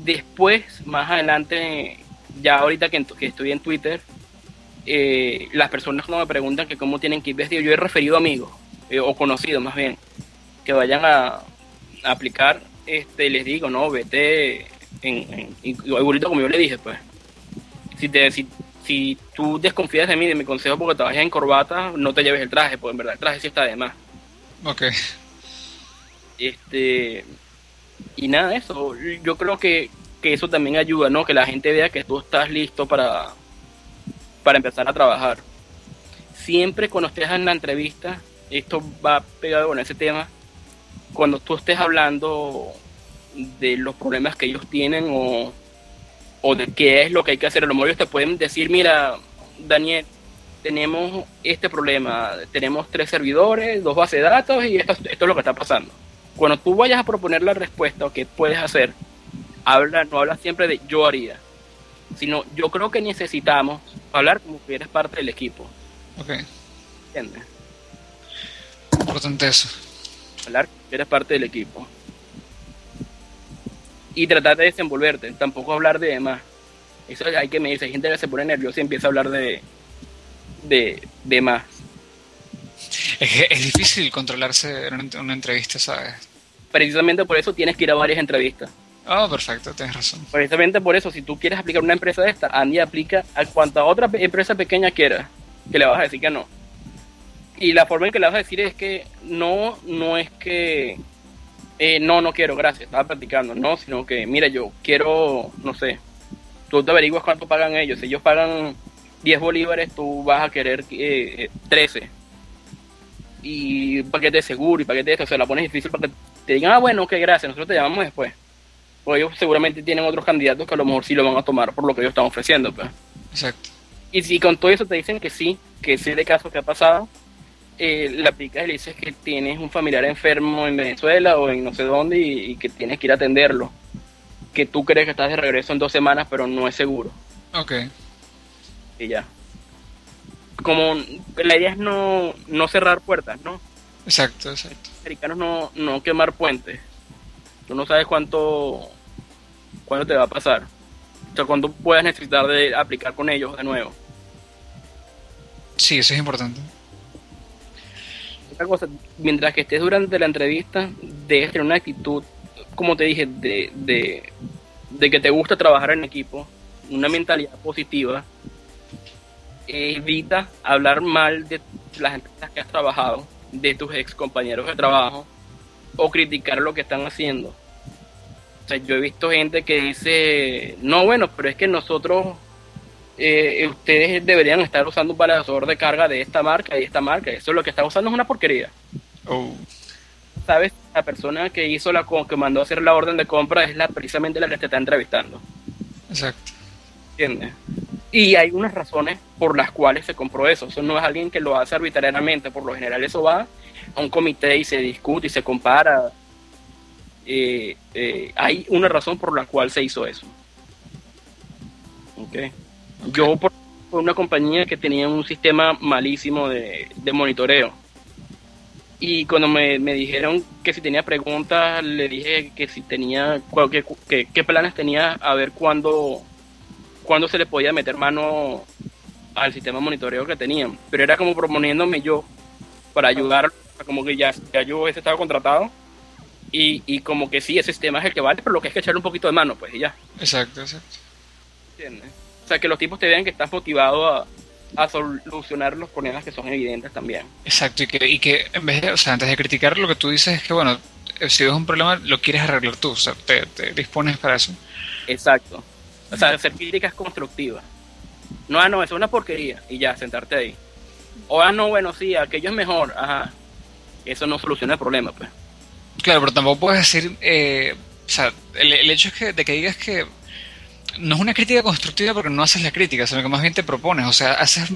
Después, más adelante, ya ahorita que, que estoy en Twitter, eh, las personas cuando me preguntan que cómo tienen que ir vestidos, yo he referido amigos, eh, o conocidos más bien, que vayan a, a, aplicar, este les digo, no, vete en, igualito como yo le dije, pues. Si, te, si, si tú desconfías de mí, de mi consejo porque trabajas en corbata, no te lleves el traje, porque en verdad el traje sí está de más. Ok. Este. Y nada, eso. Yo creo que, que eso también ayuda, ¿no? Que la gente vea que tú estás listo para, para empezar a trabajar. Siempre cuando estés en la entrevista, esto va pegado con ese tema, cuando tú estés hablando de los problemas que ellos tienen o, o de qué es lo que hay que hacer, a lo mejor ellos te pueden decir, mira, Daniel, tenemos este problema, tenemos tres servidores, dos bases de datos y esto, es lo que está pasando. Cuando tú vayas a proponer la respuesta o qué puedes hacer, habla, no habla siempre de yo haría, sino yo creo que necesitamos hablar como que eres parte del equipo. Ok. ¿Entiendes? Importante eso. Hablar como que eres parte del equipo. Y tratar de desenvolverte, tampoco hablar de demás. Eso hay que me dice, hay gente que se pone nerviosa y empieza a hablar de, de, de más. Es, que es difícil controlarse en una entrevista, ¿sabes? Precisamente por eso tienes que ir a varias entrevistas. Oh, perfecto, tienes razón. Precisamente por eso, si tú quieres aplicar una empresa de esta, Andy aplica a cuanta otra empresa pequeña quiera, que le vas a decir que no. Y la forma en que le vas a decir es que no, no es que, eh, no, no quiero, gracias, estaba practicando, no, sino que, mira, yo quiero, no sé, tú te averiguas cuánto pagan ellos, si ellos pagan 10 bolívares, tú vas a querer eh, eh, 13. Y paquete de seguro y paquete de esto, se la pones difícil para que te digan, ah, bueno, ok, gracias, nosotros te llamamos después. Porque ellos seguramente tienen otros candidatos que a lo mejor sí lo van a tomar por lo que ellos están ofreciendo. Pues. Exacto. Y si con todo eso te dicen que sí, que sí de caso que ha pasado, eh, le aplicas y le dices que tienes un familiar enfermo en Venezuela o en no sé dónde y, y que tienes que ir a atenderlo. Que tú crees que estás de regreso en dos semanas, pero no es seguro. Ok. Y ya. Como la idea es no, no cerrar puertas, ¿no? Exacto, exacto. americanos no, no quemar puentes. Tú no sabes cuánto, cuánto te va a pasar. O sea, cuánto puedas necesitar de aplicar con ellos de nuevo. Sí, eso es importante. Otra cosa, mientras que estés durante la entrevista, debes tener una actitud, como te dije, de, de, de que te gusta trabajar en equipo, una mentalidad positiva. Evita hablar mal de las empresas que has trabajado, de tus ex compañeros de trabajo, o criticar lo que están haciendo. O sea, yo he visto gente que dice, no, bueno, pero es que nosotros, eh, ustedes deberían estar usando un balanceador de carga de esta marca y esta marca. Eso es lo que están usando es una porquería. Oh, ¿Sabes? La persona que hizo la que mandó a hacer la orden de compra es la precisamente la que te está entrevistando. exacto. ¿Entiendes? Y hay unas razones por las cuales se compró eso. Eso no es alguien que lo hace arbitrariamente. Por lo general eso va a un comité y se discute y se compara. Eh, eh, hay una razón por la cual se hizo eso. Ok. Yo por, por una compañía que tenía un sistema malísimo de, de monitoreo. Y cuando me, me dijeron que si tenía preguntas, le dije que si tenía, que- que- planes tenía, a ver cuándo, cuándo se le podía meter mano al sistema de monitoreo que tenían. Pero era como proponiéndome yo para ayudar, como que ya, ya yo ese estaba contratado. Y, y como que sí, ese sistema es el que vale, pero lo que es que echarle un poquito de mano, pues y ya. Exacto, exacto. ¿entiendes? O sea, que los tipos te vean que estás motivado a, a solucionar los problemas que son evidentes también. Exacto, y que, y que en vez de, o sea, antes de criticar lo que tú dices es que, bueno, eh, si ves un problema, lo quieres arreglar tú, o sea, te, te dispones para eso. Exacto. O sea, hacer críticas constructivas. No, ah, no, eso es una porquería. Y ya, sentarte ahí. O, ah, no, bueno, sí, aquello es mejor. Ajá. Eso no soluciona el problema, pues. Claro, pero tampoco puedes decir, eh, o sea, el, el hecho es que de que digas que no es una crítica constructiva porque no haces la crítica, sino que más bien te propones, o sea, haces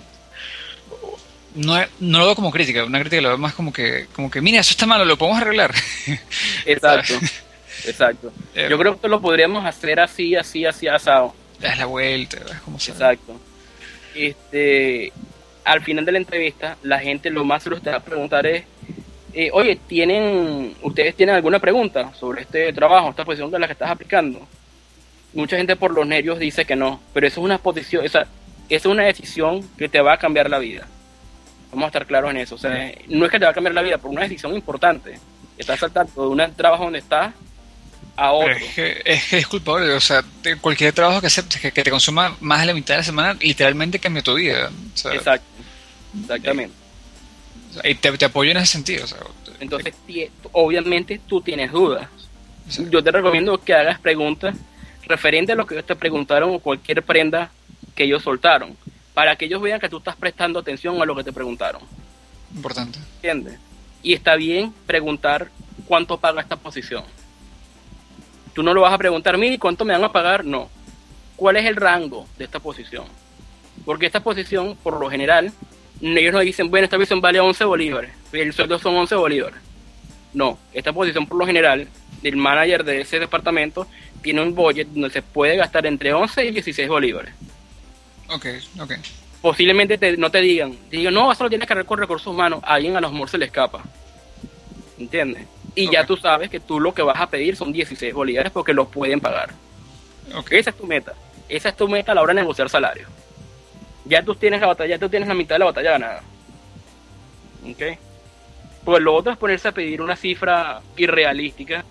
no, no lo veo como crítica, una crítica lo veo más como que, como que, mira, eso está malo, lo podemos arreglar. Exacto. Exacto. Eh, Yo creo que lo podríamos hacer así, así, así, asado. Das la vuelta, es como sea. Exacto. Este, al final de la entrevista, la gente lo más seguro te va a preguntar es, eh, oye, ¿tienen, ¿ustedes tienen alguna pregunta sobre este trabajo, esta posición de la que estás aplicando? Mucha gente por los nervios dice que no, pero eso es una posición, esa, esa es una decisión que te va a cambiar la vida. Vamos a estar claros en eso. O sea, no es que te va a cambiar la vida, por una decisión importante. Estás saltando de un trabajo donde estás a otro. Es que, es que disculpa, o sea, cualquier trabajo que aceptes que, te consuma más de la mitad de la semana, literalmente cambia tu vida. Exacto, exactamente. Y te, te, apoyo en ese sentido. Entonces, obviamente tú tienes dudas. Yo te recomiendo que hagas preguntas referente a lo que ellos te preguntaron o cualquier prenda que ellos soltaron, para que ellos vean que tú estás prestando atención a lo que te preguntaron. Importante. ¿Entiendes? Y está bien preguntar cuánto paga esta posición. Tú no lo vas a preguntar, mire, ¿cuánto me van a pagar? No. ¿Cuál es el rango de esta posición? Porque esta posición, por lo general, ellos no dicen, bueno, esta posición vale 11 bolívares, el sueldo son 11 bolívares. No, esta posición por lo general, el manager de ese departamento tiene un budget donde se puede gastar entre 11 y 16 bolívares. Ok, ok. Posiblemente no te digan, te digan, no, eso lo tienes que hacer con recursos humanos, a alguien a los mejor se le escapa. ¿Entiendes? Y ya tú sabes que tú lo que vas a pedir son 16 bolívares porque los pueden pagar. Okay. Esa es tu meta. Esa es tu meta a la hora de negociar salario. Ya tú tienes la batalla, ya tú tienes la mitad de la batalla ganada. ¿Ok? Pues lo otro es ponerse a pedir una cifra irrealística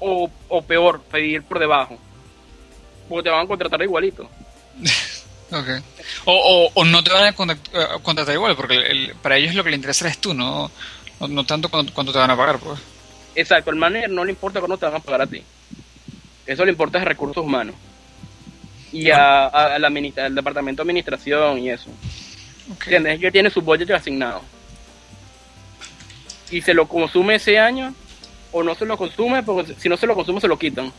o, o peor, pedir por debajo. Porque te van a contratar igualito. okay. o, o, no te van a eh, contratar igual, porque para ellos lo que le interesa es tú, no, no, tanto cuánto, te van a pagar. pues Exacto, al manager no le importa cuándo te van a pagar a ti. Eso le importa es recursos humanos. Y a, al departamento de administración y eso. Okay. ¿Entiendes? Ellos tienen su budget asignado y se lo consume ese año o no se lo consume, porque si no se lo consume se lo quitan.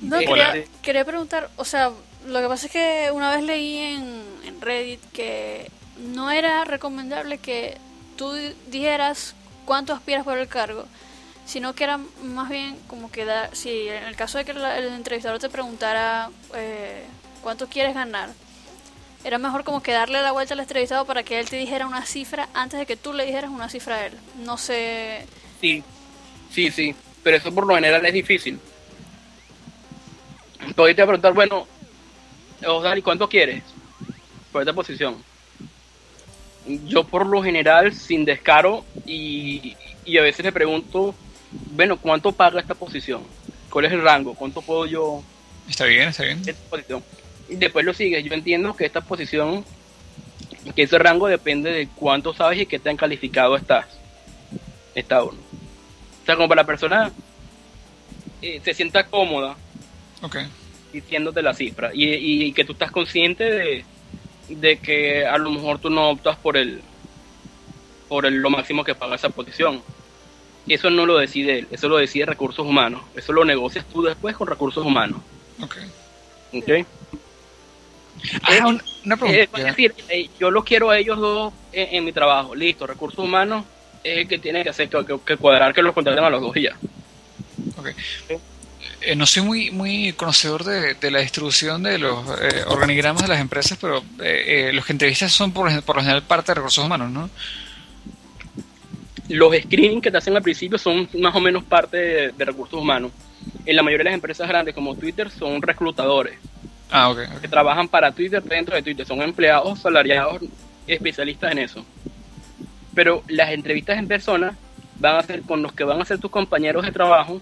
No, quería, quería, preguntar, o sea, lo que pasa es que una vez leí en, en Reddit que no era recomendable que tú dijeras cuánto aspiras por el cargo, sino que era más bien como que da, si en el caso de que el entrevistador te preguntara eh, cuánto quieres ganar, era mejor como que darle la vuelta al entrevistado para que él te dijera una cifra antes de que tú le dijeras una cifra a él. No sé. Sí, sí, sí, pero eso por lo general es difícil. Entonces te voy a preguntar, bueno, Osdali, ¿cuánto quieres por esta posición? Yo por lo general, sin descaro, y, y a veces le pregunto, bueno, ¿cuánto paga esta posición? ¿Cuál es el rango? ¿Cuánto puedo yo... Está bien, está bien. Esta posición? y después lo sigues. Yo entiendo que esta posición, que ese rango depende de cuánto sabes y qué tan calificado estás. Está uno. O sea, como para la persona eh, se sienta cómoda okay. diciéndote la cifra y, y, que tú estás consciente de, de que a lo mejor tú no optas por el por el, lo máximo que paga esa posición. Eso no lo decide él, eso lo decide recursos humanos. Eso lo negocias tú después con recursos humanos. Ok. okay. Ah, una, pregunta. es decir, eh, yo los quiero a ellos dos en, mi trabajo. Listo, recursos humanos es el que tiene que hacer que, cuadrar que los contraten a los dos y ya. Okay. Eh, no soy muy muy conocedor de, la distribución de los eh, organigramas de las empresas, pero los que entrevistas son por, por lo general parte de recursos humanos, ¿no? Los screenings que te hacen al principio son más o menos parte de recursos humanos. En la mayoría de las empresas grandes como Twitter son reclutadores Ah, Que trabajan para Twitter dentro de Twitter. Son empleados salariados especialistas en eso. Pero las entrevistas en persona van a ser con los que van a ser tus compañeros de trabajo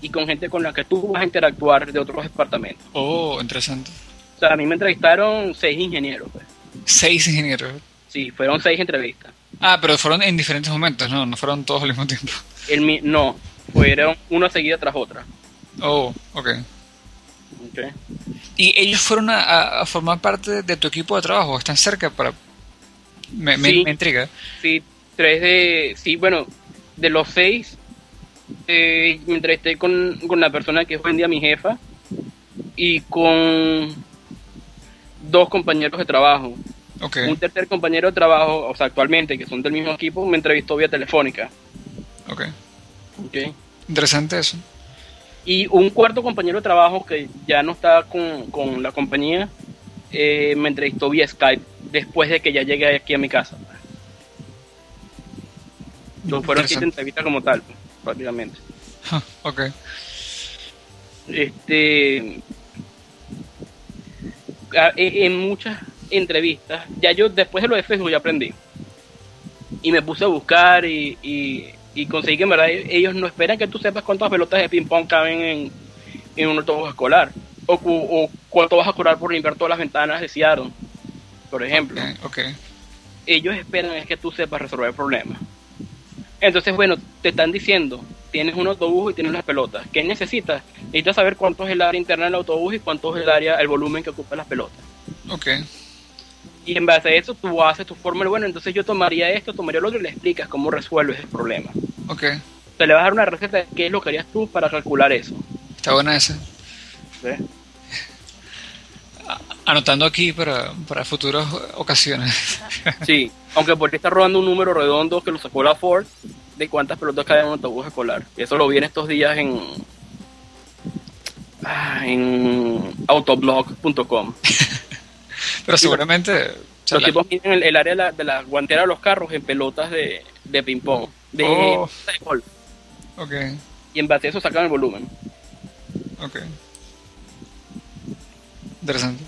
y con gente con la que tú vas a interactuar de otros departamentos. Oh, interesante. O sea, a mí me entrevistaron seis ingenieros. Pues. ¿Seis ingenieros? Sí, fueron seis entrevistas. Ah, pero fueron en diferentes momentos, ¿no? No fueron todos al mismo tiempo. El, no, fueron una seguida tras otra. Oh, ok. ¿Y ellos fueron a, formar parte de tu equipo de trabajo? ¿Están cerca para...? Me, me, intriga. Sí, tres de... Sí, bueno, de los seis, eh, me entrevisté con, con la persona que es hoy en día mi jefa y con dos compañeros de trabajo. Un tercer compañero de trabajo, o sea, actualmente, que son del mismo equipo, me entrevistó vía telefónica. Ok. okay. Interesante eso. Y un cuarto compañero de trabajo que ya no está con, la compañía eh, me entrevistó vía Skype después de que ya llegué aquí a mi casa. No fueron siete entrevistas como tal, prácticamente. ok. Este. E, en muchas entrevistas, ya yo después de lo de Facebook ya aprendí. Y me puse a buscar y, y conseguí que en verdad ellos no esperan que tú sepas cuántas pelotas de ping pong caben en, en un autobús escolar o, o, cuánto vas a cobrar por limpiar todas las ventanas de Seattle, por ejemplo. Okay, Ellos esperan es que tú sepas resolver el problema. Entonces, bueno, te están diciendo, tienes un autobús y tienes las pelotas. ¿Qué necesitas? Necesitas saber cuánto es el área interna del autobús y cuánto es el área, el volumen que ocupa las pelotas. Ok. Y en base a eso tú haces tu fórmula, bueno, entonces yo tomaría esto, tomaría lo otro y le explicas cómo resuelves el problema. Ok. Te le vas a dar una receta de qué es lo que harías tú para calcular eso. Está buena esa. Anotando aquí para, para futuras ocasiones. Sí, aunque porque está rodando un número redondo que lo sacó la Ford de cuántas pelotas caen en un autobús escolar. Y eso lo vi en estos días en ah, en autoblog.com. Pero seguramente... Los tipos miden el, área de la, guantera de los carros en pelotas de, de ping-pong, de, oh. golf. Okay. Y en base a eso sacan el volumen. Ok. Interesante.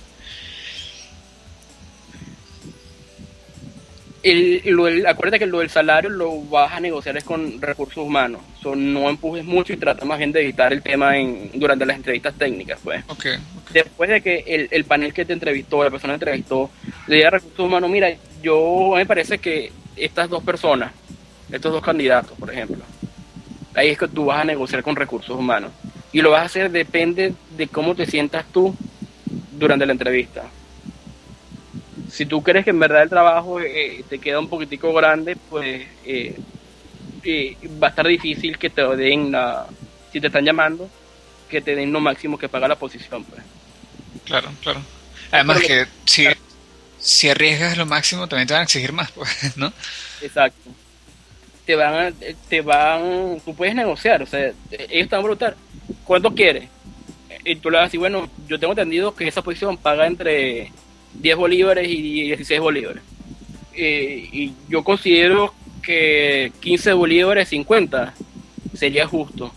El, acuérdate que lo del salario lo vas a negociar es con recursos humanos. no empujes mucho y trata más bien de evitar el tema en, durante las entrevistas técnicas. pues okay, Después de que el, el, panel que te entrevistó, la persona que te entrevistó, le diga a recursos humanos, mira, yo me parece que estas dos personas, estos dos candidatos, por ejemplo, ahí es que tú vas a negociar con recursos humanos. Y lo vas a hacer depende de cómo te sientas tú durante la entrevista. Si tú crees que en verdad el trabajo eh, te queda un poquitico grande, pues eh, eh, va a estar difícil que te den la, si te están llamando, que te den lo máximo que paga la posición. Pues. Claro, claro. Además que si, si arriesgas lo máximo, también te van a exigir más, pues, ¿no? Exacto. Te van, te van, tú puedes negociar, o sea, ellos te van a preguntar, ¿cuánto quieres? y tú le vas a decir, bueno, yo tengo entendido que esa posición paga entre 10 bolívares y 16 bolívares. Eh, y yo considero que 15 bolívares 50 sería justo.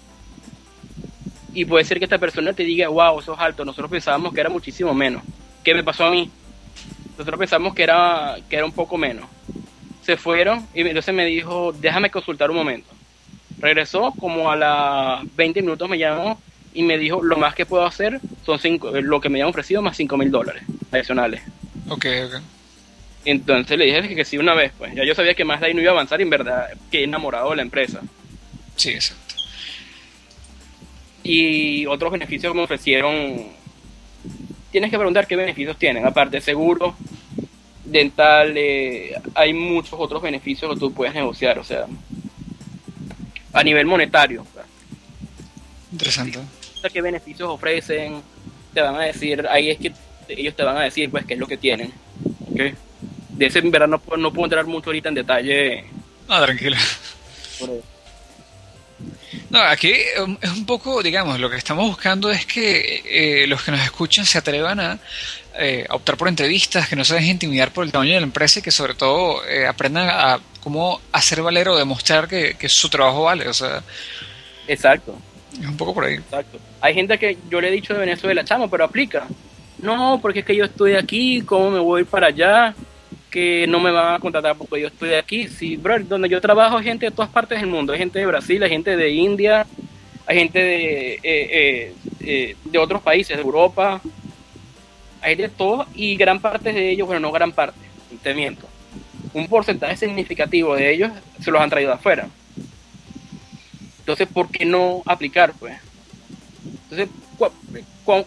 Y puede ser que esta persona te diga, wow, eso es alto, nosotros pensábamos que era muchísimo menos. ¿Qué me pasó a mí? Nosotros pensamos que era, que era un poco menos. Se fueron y entonces me dijo, déjame consultar un momento. Regresó, como a las 20 minutos me llamó y me dijo, lo más que puedo hacer son cinco, lo que me habían ofrecido más 5 mil dólares adicionales. Ok, ok. Entonces le dije que sí una vez, pues ya yo sabía que más de ahí no iba a avanzar y en verdad que enamorado de la empresa. Sí, exacto. Y otros beneficios que me ofrecieron, tienes que preguntar qué beneficios tienen, aparte seguro, dental, eh, hay muchos otros beneficios que tú puedes negociar, o sea, a nivel monetario. Interesante qué beneficios ofrecen, te van a decir, ahí es que ellos te van a decir pues qué es lo que tienen. ¿okay? De ese en verdad no, no puedo entrar mucho ahorita en detalle. No, tranquilo. No, aquí um, es un poco, digamos, lo que estamos buscando es que eh, los que nos escuchan se atrevan eh, a, optar por entrevistas, que no se dejen intimidar por el tamaño de la empresa y que sobre todo eh, aprendan a cómo hacer valer o demostrar que, que su trabajo vale. O sea, Exacto. Es un poco por ahí. Exacto. Hay gente que yo le he dicho de Venezuela, chamo, pero aplica. No, porque es que yo estoy aquí, ¿cómo me voy para allá? Que no me van a contratar porque yo estoy aquí. Sí, bro, donde yo trabajo hay gente de todas partes del mundo. Hay gente de Brasil, hay gente de India, hay gente de, eh, eh, eh, de otros países, de Europa. Hay de todo y gran parte de ellos, bueno, no gran parte, te miento. Un porcentaje significativo de ellos se los han traído afuera. Entonces, ¿por qué no aplicar, pues? Entonces,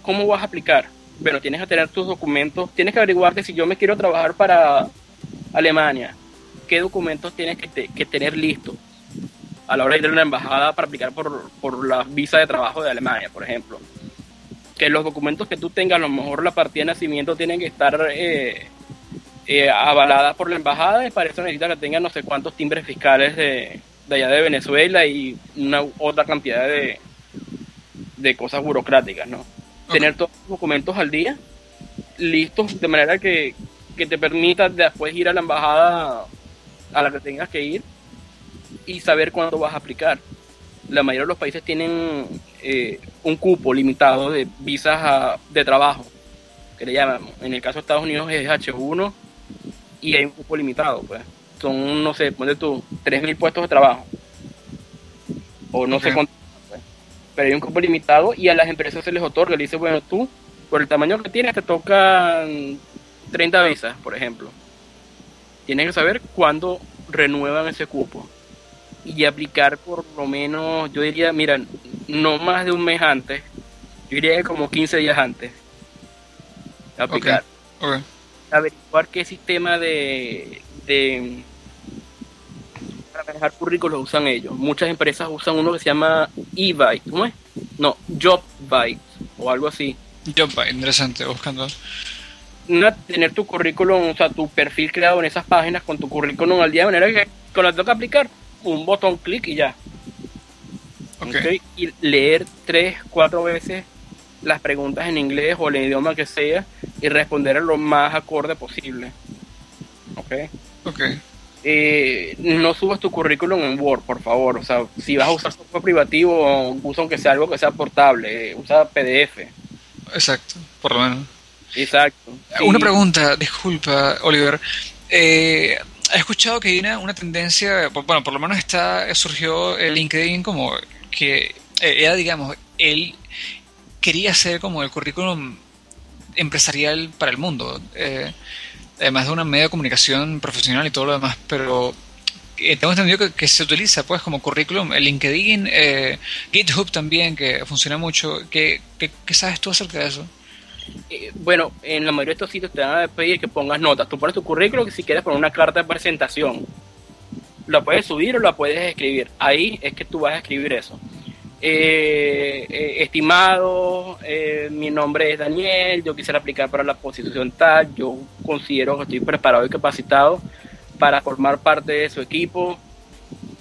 ¿cómo vas a aplicar? Bueno, tienes que tener tus documentos, tienes que averiguar que si yo me quiero trabajar para Alemania, ¿qué documentos tienes que, tener listos a la hora de ir a una embajada para aplicar por, la visa de trabajo de Alemania, por ejemplo? Que los documentos que tú tengas, a lo mejor la partida de nacimiento tienen que estar eh, eh, avalada por la embajada y para eso necesita que tengan no sé cuántos timbres fiscales de, de allá de Venezuela y una otra cantidad de, de cosas burocráticas, ¿no? Tener todos los documentos al día, listos, de manera que, te permita después ir a la embajada a la que tengas que ir y saber cuándo vas a aplicar. La mayoría de los países tienen eh, un cupo limitado de visas de trabajo, que le llaman. En el caso de Estados Unidos es H1 y hay un cupo limitado, pues son, no sé, ponte tú, 3.000 puestos de trabajo. o no sé cuánto, pues. pero hay un cupo limitado y a las empresas se les otorga, le dice, bueno, tú, por el tamaño que tienes, te tocan 30 visas, por ejemplo. Tienes que saber cuándo renuevan ese cupo y aplicar por lo menos, yo diría, mira, no más de un mes antes, yo diría que como 15 días antes. Aplicar Ok. averiguar qué sistema de, de para manejar currículos usan ellos. Muchas empresas usan uno que se llama eBite, ¿cómo es? No, JobBite o algo así. Va, interesante, buscando. Una, tener tu currículum, o sea, tu perfil creado en esas páginas con tu currículum al día, de manera que cuando te toca aplicar, un botón clic y ya. Ok. ¿ok? Y leer tres, cuatro veces las preguntas en inglés o el idioma que sea y responder lo más acorde posible. ¿Ok? Ok. Eh, no subas tu currículum en Word, por favor. O sea, si vas a usar software privativo, usa aunque sea algo que sea portable, eh, usa PDF. Exacto, por lo menos. Exacto. Sí. Una pregunta, disculpa, Oliver. Eh, he escuchado que hay una, una tendencia, bueno, por lo menos está surgió el LinkedIn como que eh, era, digamos, él quería hacer como el currículum empresarial para el mundo, eh, además de una media de comunicación profesional y todo lo demás, pero eh, tengo entendido que, que se utiliza pues como currículum el LinkedIn, eh, GitHub también, que funciona mucho. ¿Qué, qué, qué sabes tú acerca de eso? Eh, bueno, en la mayoría de estos sitios te van a pedir que pongas notas. Tú pones tu currículum si quieres poner una carta de presentación. La puedes subir o la puedes escribir. Ahí es que tú vas a escribir eso. Eh, eh, estimado, eh, mi nombre es Daniel, yo quisiera aplicar para la posición tal, yo considero que estoy preparado y capacitado para formar parte de su equipo.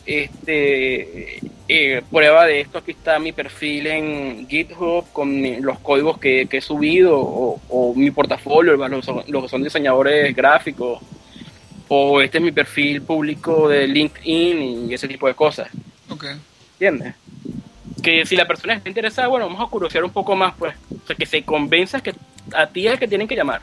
Este, eh, prueba de esto, aquí está mi perfil en GitHub con mi- los códigos que, que he subido o, o mi portafolio, los, los que son diseñadores gráficos, o este es mi perfil público de LinkedIn y ese tipo de cosas. Ok. ¿Entiendes? Que si la persona está interesada, bueno, vamos a curiosear un poco más, pues. O sea, que se convenza que a ti es el que tienen que llamar.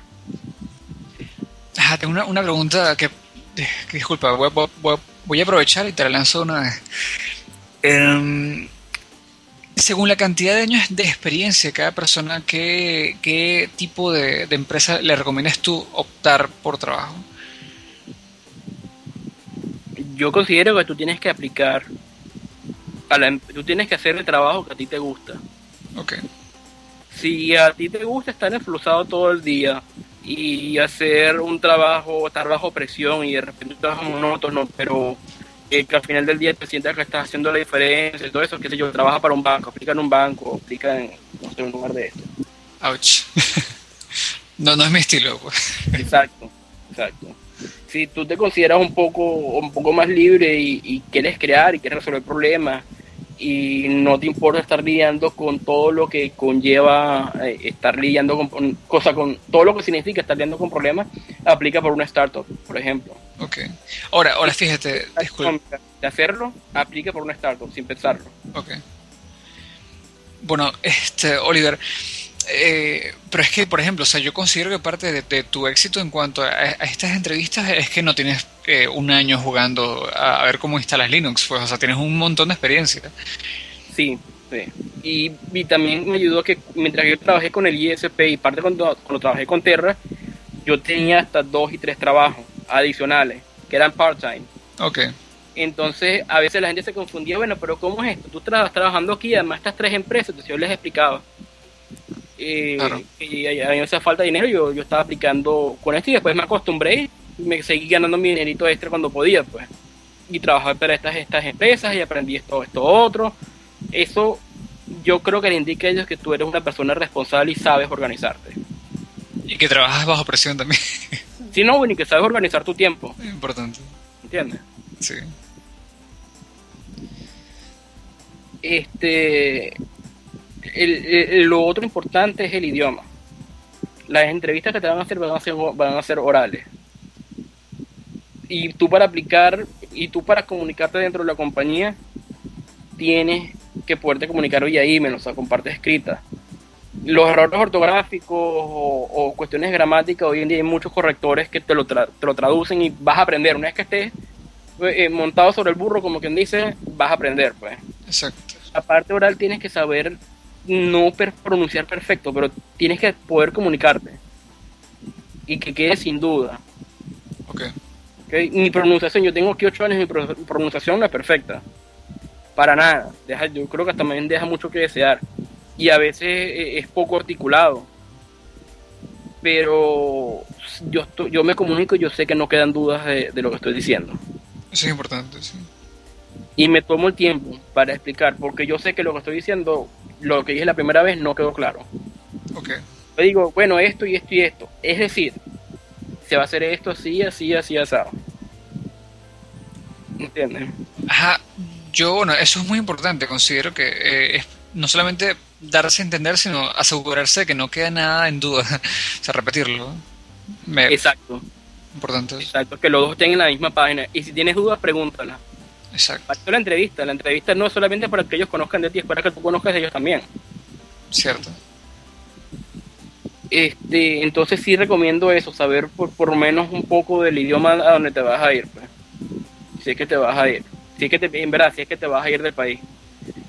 Ah, tengo una, una pregunta que, que disculpa, voy, a- voy a- voy a aprovechar y te la lanzo una vez. Em, según la cantidad de años de experiencia de cada persona, ¿qué, qué tipo de, de empresa le recomiendas tú optar por trabajo? Yo considero que tú tienes que aplicar, a la, tú tienes que hacer el trabajo que a ti te gusta. Ok, Si a ti te gusta estar enflusado todo el día y hacer un trabajo, estar bajo presión y de repente un trabajo monótono, pero eh, que al final del día te sientas que estás haciendo la diferencia y todo eso, qué sé yo, trabaja para un banco, aplica en un banco, aplica en, no sé, un lugar de esto. ouch. no, no es mi estilo, pues. Exacto, exacto. Si tú te consideras un poco, un poco más libre y, y quieres crear y quieres resolver problemas y no te importa estar lidiando con todo lo que conlleva eh, estar lidiando con, con- cosa con todo lo que significa estar lidiando con problemas, aplica por una startup, por ejemplo. Ok. Ahora, ahora fíjate, disculpa. De hacerlo, aplica por una startup sin pensarlo. Ok. Bueno, este, Oliver, eh, pero es que, por ejemplo, o sea, yo considero que parte de, de tu éxito en cuanto a, a estas entrevistas es que no tienes eh, un año jugando a, a ver cómo instalas Linux, pues, o sea, tienes un montón de experiencia. Sí, sí. Y, y también me ayudó que mientras yo trabajé con el ISP y parte cuando, cuando trabajé con Terra, yo tenía hasta dos y tres trabajos adicionales, que eran part-time. Ok, Entonces, a veces la gente se confundía, bueno, pero ¿cómo es esto? Tú estás trabajando aquí, además estas tres empresas, entonces yo les explicaba. Eh, Claro. Y a a mí me hacía falta dinero, yo, yo estaba aplicando con esto y después me acostumbré y me seguí ganando mi dinerito extra cuando podía, pues. Y trabajaba para estas, estas empresas y aprendí esto, esto, otro. Eso yo creo que le indica a ellos que tú eres una persona responsable y sabes organizarte. y que trabajas bajo presión también, Si no, y que sabes organizar tu tiempo, importante, ¿entiendes? sí. Este, el- el- lo otro importante es el idioma. Las entrevistas que te van a hacer van a ser, van a ser orales. Y tú para aplicar y tú para comunicarte dentro de la compañía tienes que poderte comunicar vía email, o sea, con parte escrita. Los errores ortográficos o, o cuestiones gramáticas, hoy en día hay muchos correctores que te lo, tra- te lo traducen y vas a aprender. Una vez que estés eh, montado sobre el burro, como quien dice, vas a aprender, pues. Exacto. La parte oral tienes que saber no pronunciar perfecto, pero tienes que poder comunicarte. Y que quede sin duda. Ok. Okay. Mi pronunciación, yo tengo aquí ocho años, mi pronunciación no es perfecta. Para nada. Deja, yo creo que también deja mucho que desear. Y a veces eh, es poco articulado. Pero yo, yo me comunico y yo sé que no quedan dudas de, lo que estoy diciendo. Eso es importante, sí. Y me tomo el tiempo para explicar, porque yo sé que lo que estoy diciendo, lo que dije la primera vez, no quedó claro. Ok. Yo digo, bueno, esto y esto y esto. Es decir, se va a hacer esto así, así, así, asado. ¿Entiendes? Ajá, yo, bueno, eso es muy importante. Considero que eh, es no solamente darse a entender, sino asegurarse de que no queda nada en duda. o sea, repetirlo. Exacto. Importante. Exacto, que los dos estén en la misma página. Y si tienes dudas, pregúntala. Exacto. Para la entrevista. La entrevista no es solamente para que ellos conozcan de ti, es para que tú conozcas de ellos también. Cierto. Este, entonces sí recomiendo eso, saber por, por lo menos un poco del idioma a donde te vas a ir. Pues. Si es que te vas a ir. Si es que te, en verdad, si es que te vas a ir del país.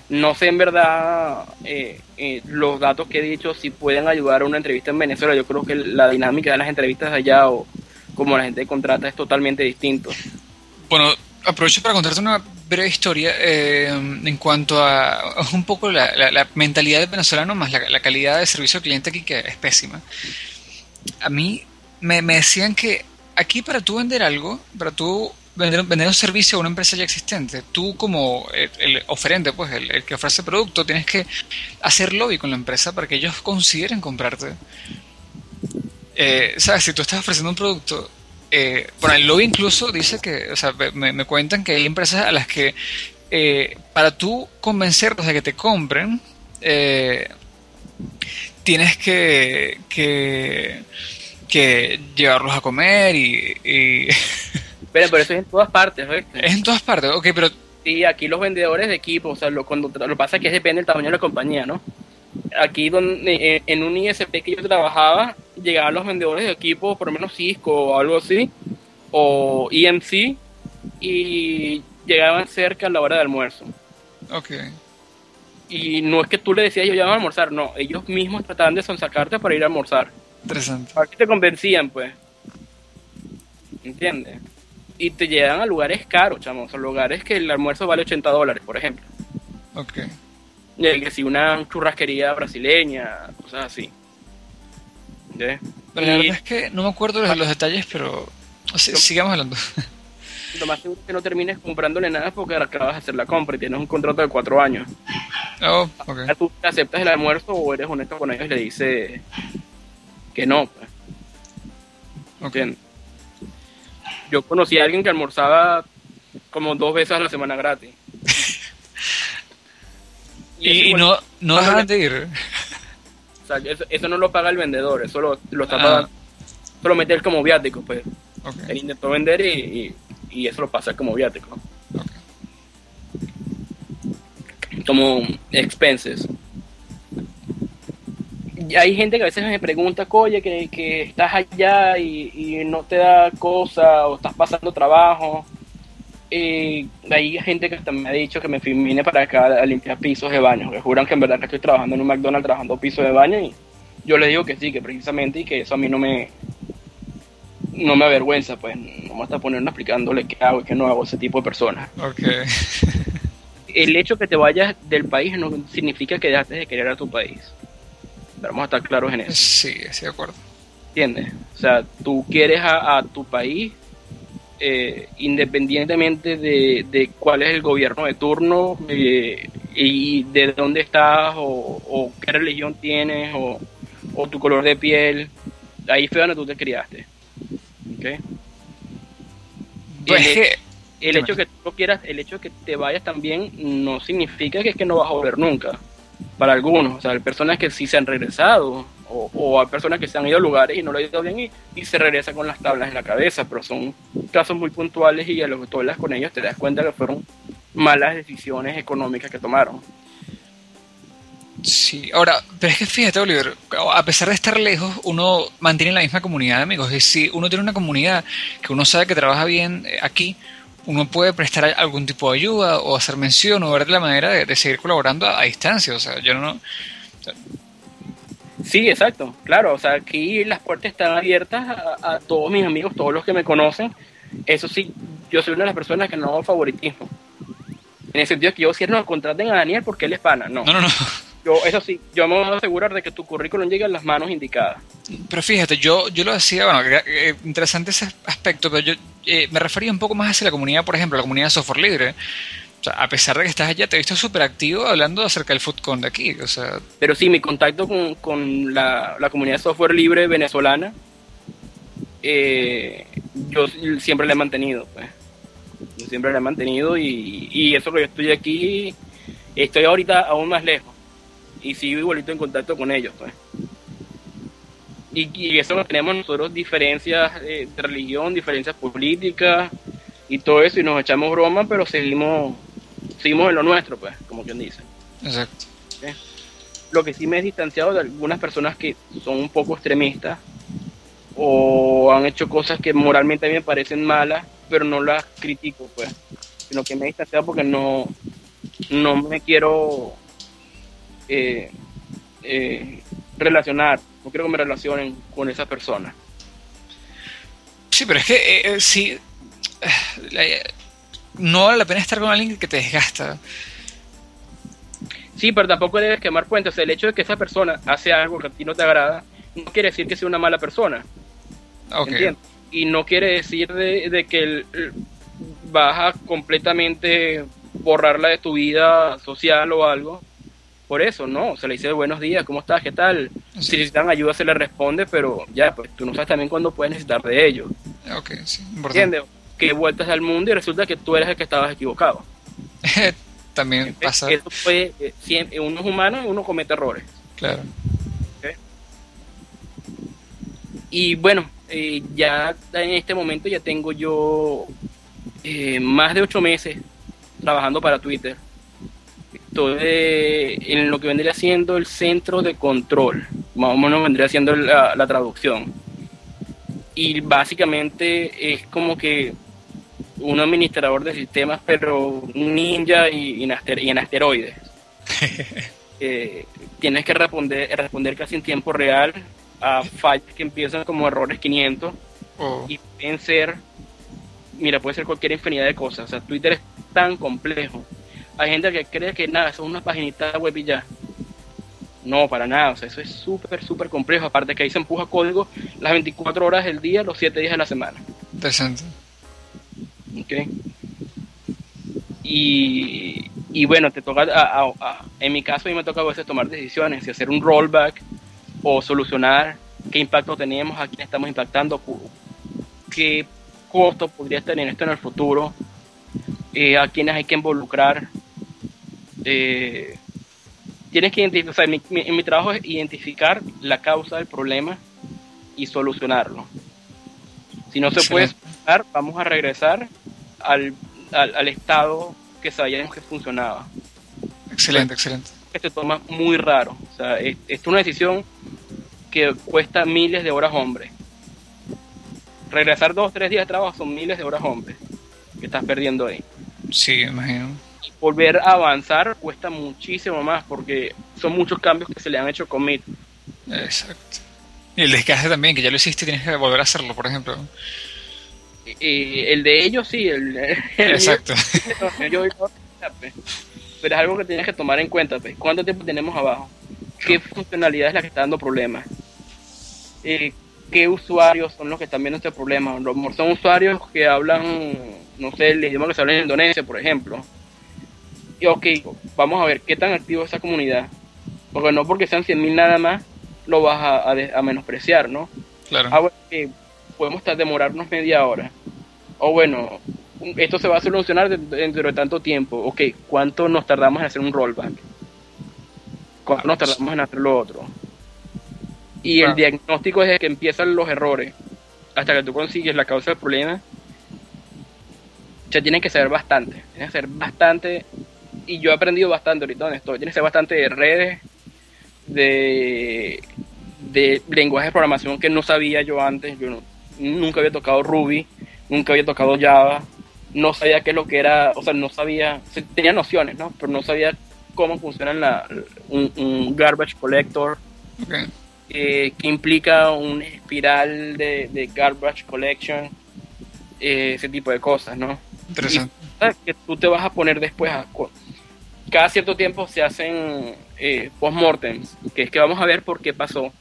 No sé en verdad eh, eh, los datos que he dicho si pueden ayudar a una entrevista en Venezuela. Yo creo que la dinámica de las entrevistas allá o como la gente contrata es totalmente distinto. Bueno, aprovecho para contarte una breve historia eh, en cuanto a un poco la, mentalidad del venezolano más la, calidad de servicio al cliente aquí que es pésima. A mí me, me decían que aquí para tú vender algo, para tú vender, un servicio a una empresa ya existente. Tú como el, oferente, pues el, que ofrece producto, tienes que hacer lobby con la empresa para que ellos consideren comprarte. Eh, ¿Sabes? Si tú estás ofreciendo un producto, eh, bueno, el lobby incluso dice que, o sea, me, cuentan que hay empresas a las que eh, para tú convencerlos de que te compren, eh, tienes que, que, que, llevarlos a comer y Pero, pero eso es en todas partes, Es en todas partes, ok, pero... Sí, aquí los vendedores de equipo, o sea, lo, cuando, lo pasa es que depende del tamaño de la compañía, ¿no? Aquí donde, eh, en un ISP que yo trabajaba, llegaban los vendedores de equipo, por lo menos Cisco o algo así, o EMC, y llegaban cerca a la hora de almuerzo. Ok. Y no es que tú le decías yo ya voy a almorzar, no, ellos mismos trataban de sonsacarte para ir a almorzar. Interesante. Aquí te convencían, pues. ¿Entiendes? y te llevan a lugares caros, chamos, a lugares que el almuerzo vale 80 dólares, por ejemplo. Ok. Y que si una churrasquería brasileña, cosas así. Pero la verdad es que no me acuerdo los detalles, pero sigamos hablando. Lo más seguro es que no termines comprándole nada porque acabas de hacer la compra y tienes un contrato de cuatro años. Oh, okay. Tú aceptas el almuerzo o eres honesto con ellos y le dices que no. Pues. Okay yo conocí a alguien que almorzaba como dos veces a la semana gratis. y, no, no dejan de ir. O sea, eso, no lo paga el vendedor, eso lo, está ah. pagando. Solo meter como viático, pues. Él intentó vender y, y, eso lo pasa como viático. Como expenses hay gente que a veces me pregunta, oye, que, estás allá y, no te da cosa o estás pasando trabajo. Eh, hay gente que también me ha dicho que me vine para acá a limpiar pisos de baño, que juran que en verdad que estoy trabajando en un McDonald's trabajando pisos de baño y yo les digo que sí, que precisamente y que eso a mí no me no me avergüenza, pues no me está poniendo explicándole qué hago y qué no hago ese tipo de personas. Okay. El hecho que te vayas del país no significa que dejaste de querer a tu país Vamos a estar claros en eso. Sí, estoy de acuerdo. ¿Entiendes? O sea, tú quieres a, tu país eh, independientemente de, cuál es el gobierno de turno eh, y de dónde estás o, qué religión tienes o, tu color de piel. Ahí fue donde tú te criaste. ¿Okay? Pues el, el hecho que tú quieras, el hecho que te vayas también no significa que es que no vas a volver nunca para algunos. O sea, hay personas que sí se han regresado, o, hay personas que se han ido a lugares y no lo han ido bien y, se regresa con las tablas en la cabeza, pero son casos muy puntuales y a lo que tú hablas con ellos te das cuenta que fueron malas decisiones económicas que tomaron. Sí, ahora, pero es que fíjate, Oliver, a pesar de estar lejos, uno mantiene la misma comunidad de amigos. Es decir, uno tiene una comunidad que uno sabe que trabaja bien eh, aquí, uno puede prestar algún tipo de ayuda o hacer mención o ver la manera de, seguir colaborando a, distancia. O sea, yo no... sí, exacto, claro, o sea, aquí las puertas están abiertas a, todos mis amigos, todos los que me conocen. Eso sí, yo soy una de las personas que no hago favoritismo. En el sentido que yo si no contraten a Daniel porque él es pana, no. No, no, no. Yo, eso sí, yo me voy a asegurar de que tu currículum llegue a las manos indicadas. Pero fíjate, yo, yo lo decía, bueno, eh, interesante ese aspecto, pero yo eh, me refería un poco más hacia la comunidad, por ejemplo, la comunidad de software libre. A pesar de que estás allá, te he visto súper activo hablando acerca del FoodCon de aquí. O sea. Pero sí, mi contacto con, con la, la, comunidad de software libre venezolana, eh, yo siempre la he mantenido. Pues. Yo siempre la he mantenido y, y eso que yo estoy aquí, estoy ahorita aún más lejos y sigo igualito en contacto con ellos. Pues. Y, y, eso tenemos nosotros diferencias eh, de religión, diferencias políticas y todo eso, y nos echamos broma, pero seguimos, seguimos en lo nuestro, pues, como quien dice. Exacto. Lo que sí me he distanciado de algunas personas que son un poco extremistas o han hecho cosas que moralmente a mí me parecen malas, pero no las critico, pues, sino que me he distanciado porque no, no me quiero eh, eh, relacionar, no quiero que me relacionen con esa persona. Sí, pero es que eh, eh sí, no vale la pena estar con alguien que te desgasta. Sí, pero tampoco debes quemar cuentas. el hecho de que esa persona hace algo que a ti no te agrada, no quiere decir que sea una mala persona. Okay. Y no quiere decir de, que vas a completamente borrarla de tu vida social o algo por eso, ¿no? Se le dice buenos días, ¿cómo estás? ¿Qué tal? Si necesitan ayuda se le responde, pero ya, pues tú no sabes también cuándo puedes necesitar de ellos. Ok, sí, ¿Entiendes? Que vueltas al mundo y resulta que tú eres el que estabas equivocado. también pasa. Eso fue, eh, uno es humano y uno comete errores. Claro. Y bueno, eh, ya en este momento ya tengo yo eh, más de ocho meses trabajando para Twitter estoy en lo que vendría siendo el centro de control, más o menos vendría siendo la, traducción. Y básicamente es como que un administrador de sistemas, pero ninja y, en, asteroides. Eh, tienes que responder, responder casi en tiempo real a fallas que empiezan como errores 500 y pueden ser, mira, puede ser cualquier infinidad de cosas. O sea, Twitter es tan complejo hay gente que cree que nada, eso es una paginita web y ya. No, para nada, o sea, eso es súper, súper complejo. Aparte que ahí se empuja código las 24 horas del día, los 7 días de la semana. Interesante. Ok. Y, y bueno, te toca, en mi caso, a mí me toca a veces tomar decisiones, y hacer un rollback o solucionar qué impacto tenemos, a quién estamos impactando, qué costo podría tener esto en el futuro, eh, a quiénes hay que involucrar eh, tienes que identificar, o sea, mi, mi, trabajo es identificar la causa del problema y solucionarlo. Si no se puede solucionar, vamos a regresar al, al, estado que sabíamos que funcionaba. Excelente, excelente. Este toma muy raro. O sea, es, es una decisión que cuesta miles de horas hombre. Regresar dos o tres días de trabajo son miles de horas hombre que estás perdiendo ahí. Sí, imagino volver a avanzar cuesta muchísimo más porque son muchos cambios que se le han hecho commit. Exacto. Y el desgaste también, que ya lo hiciste, tienes que volver a hacerlo, por ejemplo. Y el de ellos sí, el, Exacto. pero es algo que tienes que tomar en cuenta. Pues. ¿Cuánto tiempo tenemos abajo? ¿Qué funcionalidad es la que está dando problemas? Eh, ¿Qué usuarios son los que están viendo este problema? Son usuarios que hablan, no sé, el idioma que se habla en Indonesia, por ejemplo y ok, vamos a ver qué tan activo es esa comunidad. Porque no porque sean 100.000 nada más, lo vas a, menospreciar, ¿no? Claro. Ah, bueno, podemos estar, demorarnos media hora. O bueno, esto se va a solucionar dentro de tanto tiempo. Ok, ¿cuánto nos tardamos en hacer un rollback? ¿Cuánto nos tardamos en hacer lo otro? Y el diagnóstico es que empiezan los errores hasta que tú consigues la causa del problema. Ya tienen que ser bastante. Tienen que ser bastante y yo he aprendido bastante ahorita donde estoy. Tiene que ser bastante de redes, de, de lenguajes de programación que no sabía yo antes. Yo nunca había tocado Ruby, nunca había tocado Java. no sabía qué es lo que era, o sea, no sabía, tenía nociones, ¿no? Pero no sabía cómo funciona la, un, garbage collector, eh, que implica un espiral de, garbage collection, eh, ese tipo de cosas, ¿no? Interesante. que tú te vas a poner después a... Cada cierto tiempo se hacen eh, post-mortems, que es que vamos a ver por qué pasó,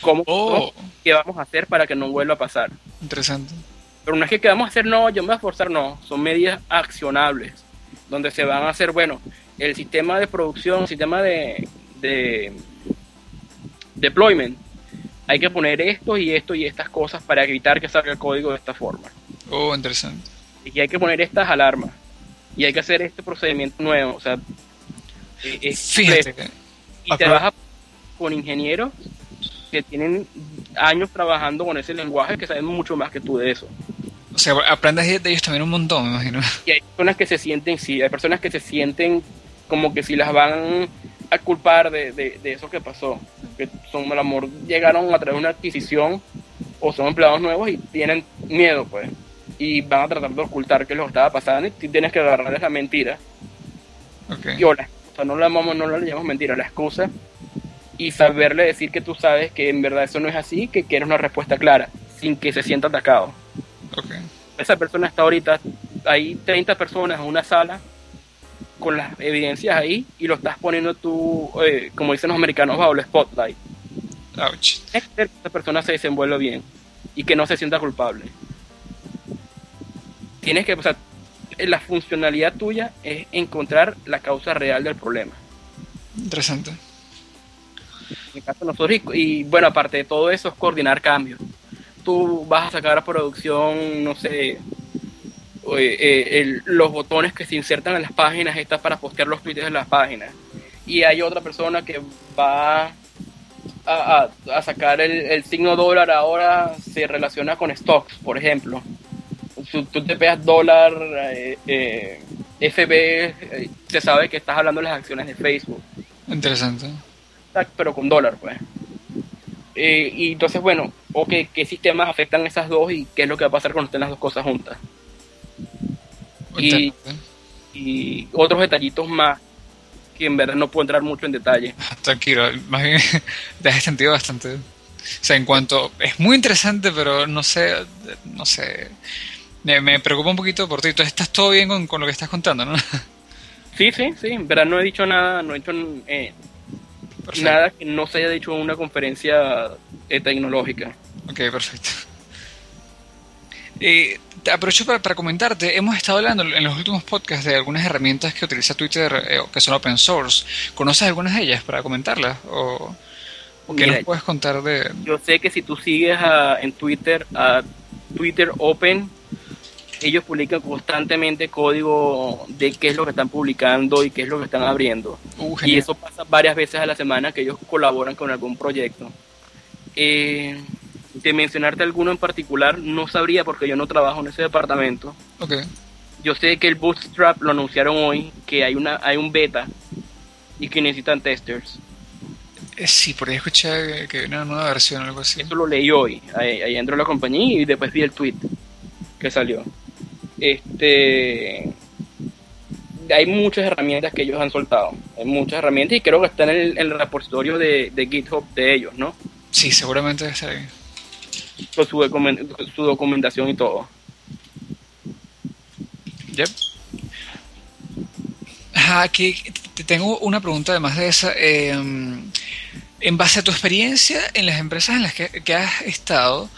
cómo, oh. qué vamos a hacer para que no vuelva a pasar. Interesante. Pero no es que vamos a hacer, no, yo me voy a esforzar, no, son medidas accionables, donde se van a hacer, bueno, el sistema de producción, el sistema de, de deployment, hay que poner esto y esto y estas cosas para evitar que salga el código de esta forma. Oh, interesante. Y hay que poner estas alarmas. Y hay que hacer este procedimiento nuevo. O sea, Fíjate. Y vas con ingenieros que tienen años trabajando con ese lenguaje que saben mucho más que tú de eso. O sea, aprendes de ellos también un montón, me imagino. Y hay personas que se sienten, sí, hay personas que se sienten como que si las van a culpar de, de, eso que pasó. Que son, el amor, llegaron a través de una adquisición o son empleados nuevos y tienen miedo, pues. Y van a tratar de ocultar es que estaba pasando y tienes que agarrarles la mentira. Okay. Y o la excusa, no la, llamamos, no la llamamos mentira, la excusa. Y saberle decir que tú sabes que en verdad eso no es así, que quieres una respuesta clara, sin que se sienta atacado. Okay. Esa persona está ahorita, hay 30 personas en una sala con las evidencias ahí y lo estás poniendo tú, eh, como dicen los americanos, bajo el spotlight. Ouch. Es que esa persona se desenvuelva bien y que no se sienta culpable. Tienes que, o sea, la funcionalidad tuya es encontrar la causa real del problema. Interesante. En el caso nosotros, y, bueno, aparte de todo eso, es coordinar cambios. Tú vas a sacar a producción, no sé, eh, los botones que se insertan en las páginas estas para postear los tweets en las páginas. Y hay otra persona que va a, a, sacar el, signo dólar ahora se relaciona con stocks, por ejemplo. Si tú te pegas dólar, eh, eh FB, se sabe que estás hablando de las acciones de Facebook. Interesante. Pero con dólar, pues. y entonces, bueno, okay, ¿qué sistemas afectan esas dos y qué es lo que va a pasar cuando estén las dos cosas juntas? y, otros detallitos más que en verdad no puedo entrar mucho en detalle. Tranquilo, más bien te has sentido bastante. O sea, en cuanto. Es muy interesante, pero no sé. No sé. Me, preocupa un poquito por ti. ¿Tú estás todo bien con, lo que estás contando, no? Sí, sí, sí. En verdad no he dicho nada. No he hecho eh, nada que no se haya dicho en una conferencia eh, tecnológica. Ok, perfecto. Eh, aprovecho para, comentarte, hemos estado hablando en los últimos podcasts de algunas herramientas que utiliza Twitter eh, que son open source. ¿Conoces algunas de ellas para comentarlas? ¿O, qué nos puedes contar de...? Yo sé que si tú sigues en Twitter a Twitter Open, ellos publican constantemente código de qué es lo que están publicando y qué es lo que están abriendo. Uh, y eso pasa varias veces a la semana que ellos colaboran con algún proyecto. Eh, de mencionarte alguno en particular, no sabría porque yo no trabajo en ese departamento. Okay. Yo sé que el Bootstrap lo anunciaron hoy, que hay una hay un beta y que necesitan testers. Eh, sí, por ahí escuché que hay una nueva versión o algo así. Eso lo leí hoy. Ahí, ahí entró la compañía y después vi el tweet que salió. Este hay muchas herramientas que ellos han soltado. Hay muchas herramientas y creo que están en el, en el repositorio de, de, GitHub de ellos, ¿no? Sí, seguramente está ahí con su, documentación y todo. Yep. aquí te tengo una pregunta además de esa. Em, en base a tu experiencia en las empresas en las que, has estado,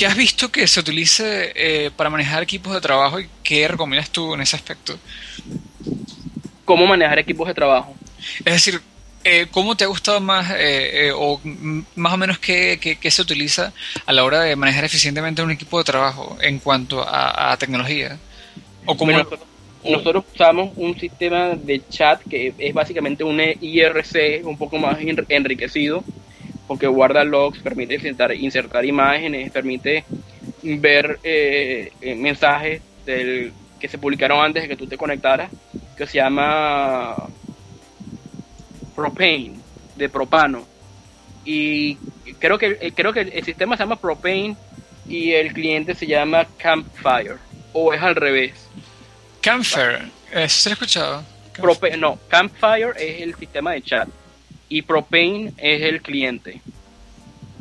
¿qué has visto que se utilice eh, para manejar equipos de trabajo y qué recomiendas tú en ese aspecto? ¿Cómo manejar equipos de trabajo? Es decir, eh, ¿Cómo te ha gustado más eh, eh, o más o menos qué, se utiliza a la hora de manejar eficientemente un equipo de trabajo en cuanto a, tecnología? ¿O nosotros, usamos un sistema de chat que es básicamente un IRC un poco más enriquecido porque guarda logs, permite insertar, insertar imágenes, permite ver mensajes del, que se publicaron antes de que tú te conectaras, que se llama propane, de propano. Y creo que, creo que el sistema se llama propane y el cliente se llama Campfire, o es al revés. Campfire, se he escuchado. Prope no, Campfire es el sistema de chat y Propane es el cliente.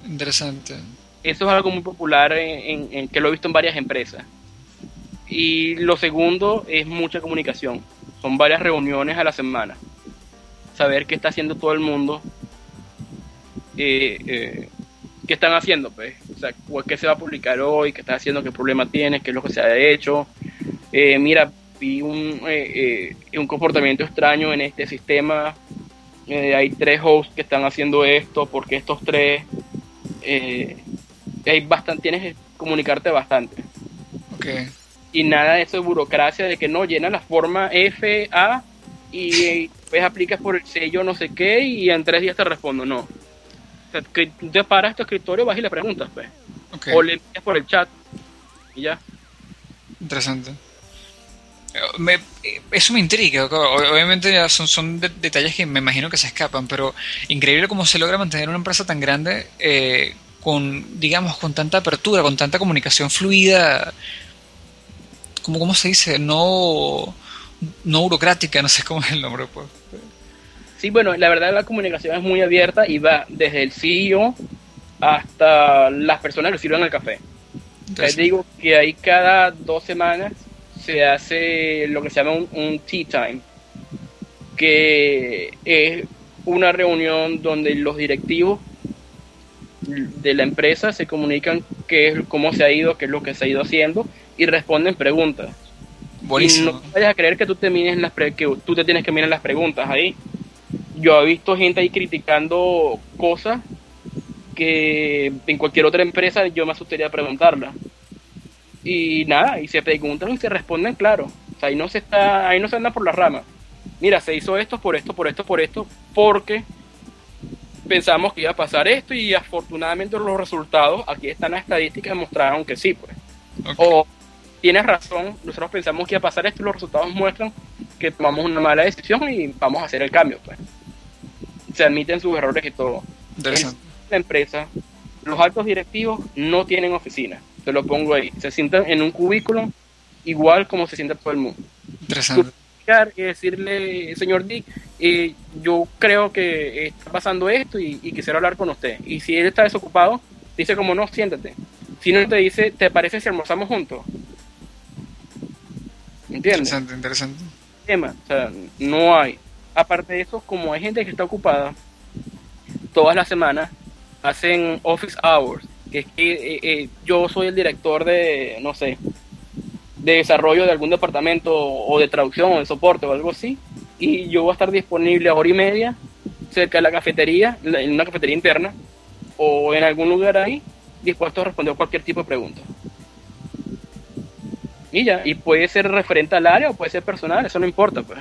Interesante. Eso es algo muy popular en, en, que lo he visto en varias empresas. Y lo segundo es mucha comunicación. Son varias reuniones a la semana. Saber qué está haciendo todo el mundo. Eh, eh, qué están haciendo, pues. O sea, qué se va a publicar hoy, qué está haciendo, qué problema tiene, qué es lo que se ha hecho. Eh, mira, vi un, un comportamiento extraño en este sistema. Hay tres hosts que están haciendo esto, porque estos tres hay bastante, tienes que comunicarte bastante. Okay. Y nada de eso de burocracia, de que no llena la forma FA y pues aplicas por el sello no sé qué y en tres días te respondo, no. O sea, que te paras tu escritorio, vas y le preguntas, pues. O le envías por el chat y ya. Interesante. Eso me intriga. Obviamente son, son detalles que me imagino que se escapan, pero increíble cómo se logra mantener una empresa tan grande eh, con, digamos, con tanta apertura, con tanta comunicación fluida, como cómo se dice, no, no burocrática, no sé cómo es el nombre. Pues. Sí, bueno, la verdad la comunicación es muy abierta y va desde el CEO hasta las personas que sirven el café. Les digo que ahí cada dos semanas se hace lo que se llama un, un tea time, que es una reunión donde los directivos de la empresa se comunican qué es, cómo se ha ido, qué es lo que se ha ido haciendo y responden preguntas. Buenísimo. Y no vayas a creer que tú te las que tú te tienes que mirar las preguntas ahí. Yo he visto gente ahí criticando cosas que en cualquier otra empresa yo me asustaría preguntarla. Y nada, y se preguntan y se responden claro. O sea, ahí no se está, ahí no se anda por la rama. Mira, se hizo esto por esto, por esto, por esto, porque pensamos que iba a pasar esto y afortunadamente los resultados, aquí están las estadísticas, demostraron que sí, pues. O tienes razón, nosotros pensamos que iba a pasar esto y los resultados muestran que tomamos una mala decisión y vamos a hacer el cambio, pues. Se admiten sus errores y todo. La empresa, los altos directivos no tienen oficina, te lo pongo ahí, se sientan en un cubículo igual como se sienta todo el mundo. Interesante y decirle, señor Dick, eh, yo creo que está pasando esto y, quisiera hablar con usted. Y si él está desocupado, dice como no, siéntate. Si no te dice, ¿te parece si almorzamos juntos? ¿Entiendes? Interesante, interesante. Tema, o sea, no hay. Aparte de eso, como hay gente que está ocupada, todas las semanas hacen office hours, que es que eh, eh, yo soy el director de, no sé, de desarrollo de algún departamento o de traducción o de soporte o algo así. Y yo voy a estar disponible a hora y media cerca de la cafetería, en una cafetería interna o en algún lugar ahí, dispuesto a responder cualquier tipo de pregunta. Y ya, y puede ser referente al área o puede ser personal, eso no importa, pues.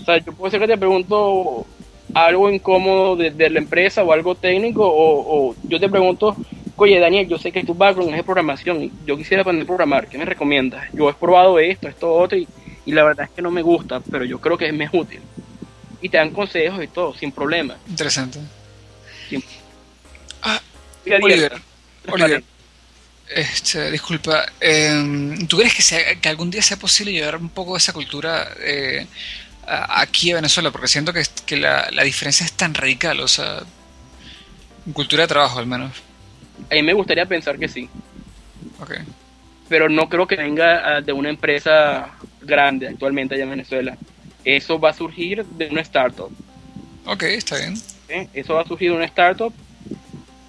O sea, yo puedo ser que te pregunto algo incómodo de, la empresa o algo técnico, o, o yo te pregunto oye Daniel, yo sé que tu background es de programación y yo quisiera aprender a programar, ¿qué me recomiendas? Yo he probado esto, esto, otro y, la verdad es que no me gusta, pero yo creo que es más útil. Y te dan consejos y todo, sin problema. Interesante. Ah, Oliver, Oliver este, disculpa, em, ¿tú crees que, sea, que algún día sea posible llevar un poco de esa cultura eh, aquí a Venezuela? Porque siento que, que la, la diferencia es tan radical, o sea, cultura de trabajo al menos. A mí me gustaría pensar que sí. Okay. Pero no creo que venga ah, de una empresa grande actualmente allá en Venezuela. Eso va a surgir de una startup. Ok, está bien. Eso va a surgir de una startup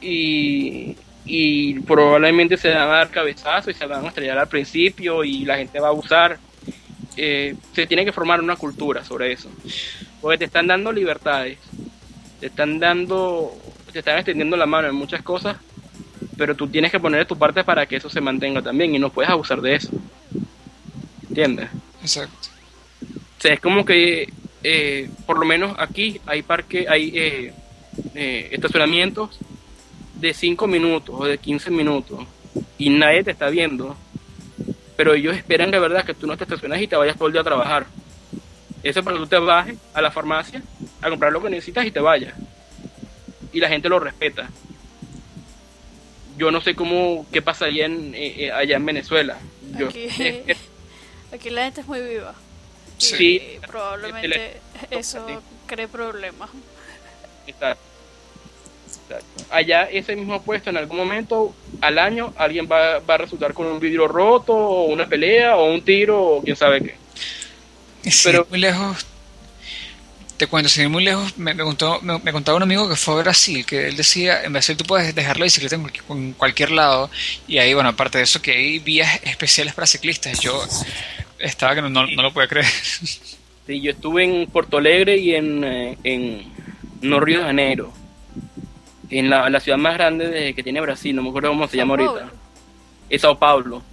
y, y probablemente se van a dar cabezazos y se van a estrellar al principio y la gente va a usar. Eh, se tiene que formar una cultura sobre eso. Porque te están dando libertades, te están dando, te están extendiendo la mano en muchas cosas pero tú tienes que poner de tu parte para que eso se mantenga también y no puedes abusar de eso. ¿Entiendes? Exacto. O sea, es como que, eh, por lo menos aquí hay parque, hay eh, eh, estacionamientos de 5 minutos o de 15 minutos y nadie te está viendo, pero ellos esperan de verdad que tú no te estaciones y te vayas todo el día a trabajar. Eso para que tú te bajes a la farmacia a comprar lo que necesitas y te vayas. Y la gente lo respeta. yo no sé cómo, qué pasaría en, eh, eh, allá en Venezuela. Yo, Aquí, eh, aquí la gente es muy viva. Sí. Y probablemente eso cree problemas. Allá ese mismo puesto en algún momento al año alguien va, va a resultar con un vidrio roto o una pelea o un tiro o quién sabe qué. Pero- muy lejos, te cuento, ir muy lejos, me, me contó, me, me contaba un amigo que fue a Brasil, que él decía, en Brasil tú puedes dejar la bicicleta en cualquier, en cualquier lado, y ahí, bueno, aparte de eso, que hay vías especiales para ciclistas. Yo estaba que no, no, no lo podía creer. Sí, yo estuve en Porto Alegre y en, eh, en Río de Janeiro. En la, la ciudad más grande de, que tiene Brasil, no me acuerdo cómo se llama ahorita. Es Sao Paulo.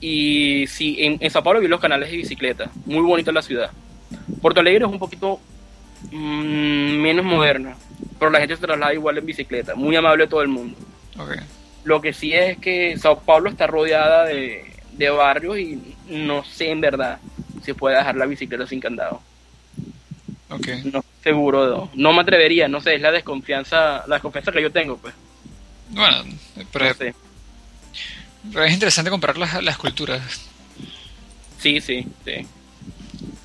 Y sí, en, en Sao Paulo vi los canales de bicicleta. Muy bonita la ciudad. Porto Alegre es un poquito mm, menos moderna. Pero la gente se traslada igual en bicicleta. Muy amable todo el mundo. Lo que sí es que Sao Paulo está rodeada de, de barrios y no sé en verdad si puede dejar la bicicleta sin candado. Ok. No estoy seguro, no, no me atrevería, no sé, es la desconfianza, la desconfianza que yo tengo, pues. Bueno, pero, No sé. pero es interesante comparar las, las culturas. Sí, sí, sí,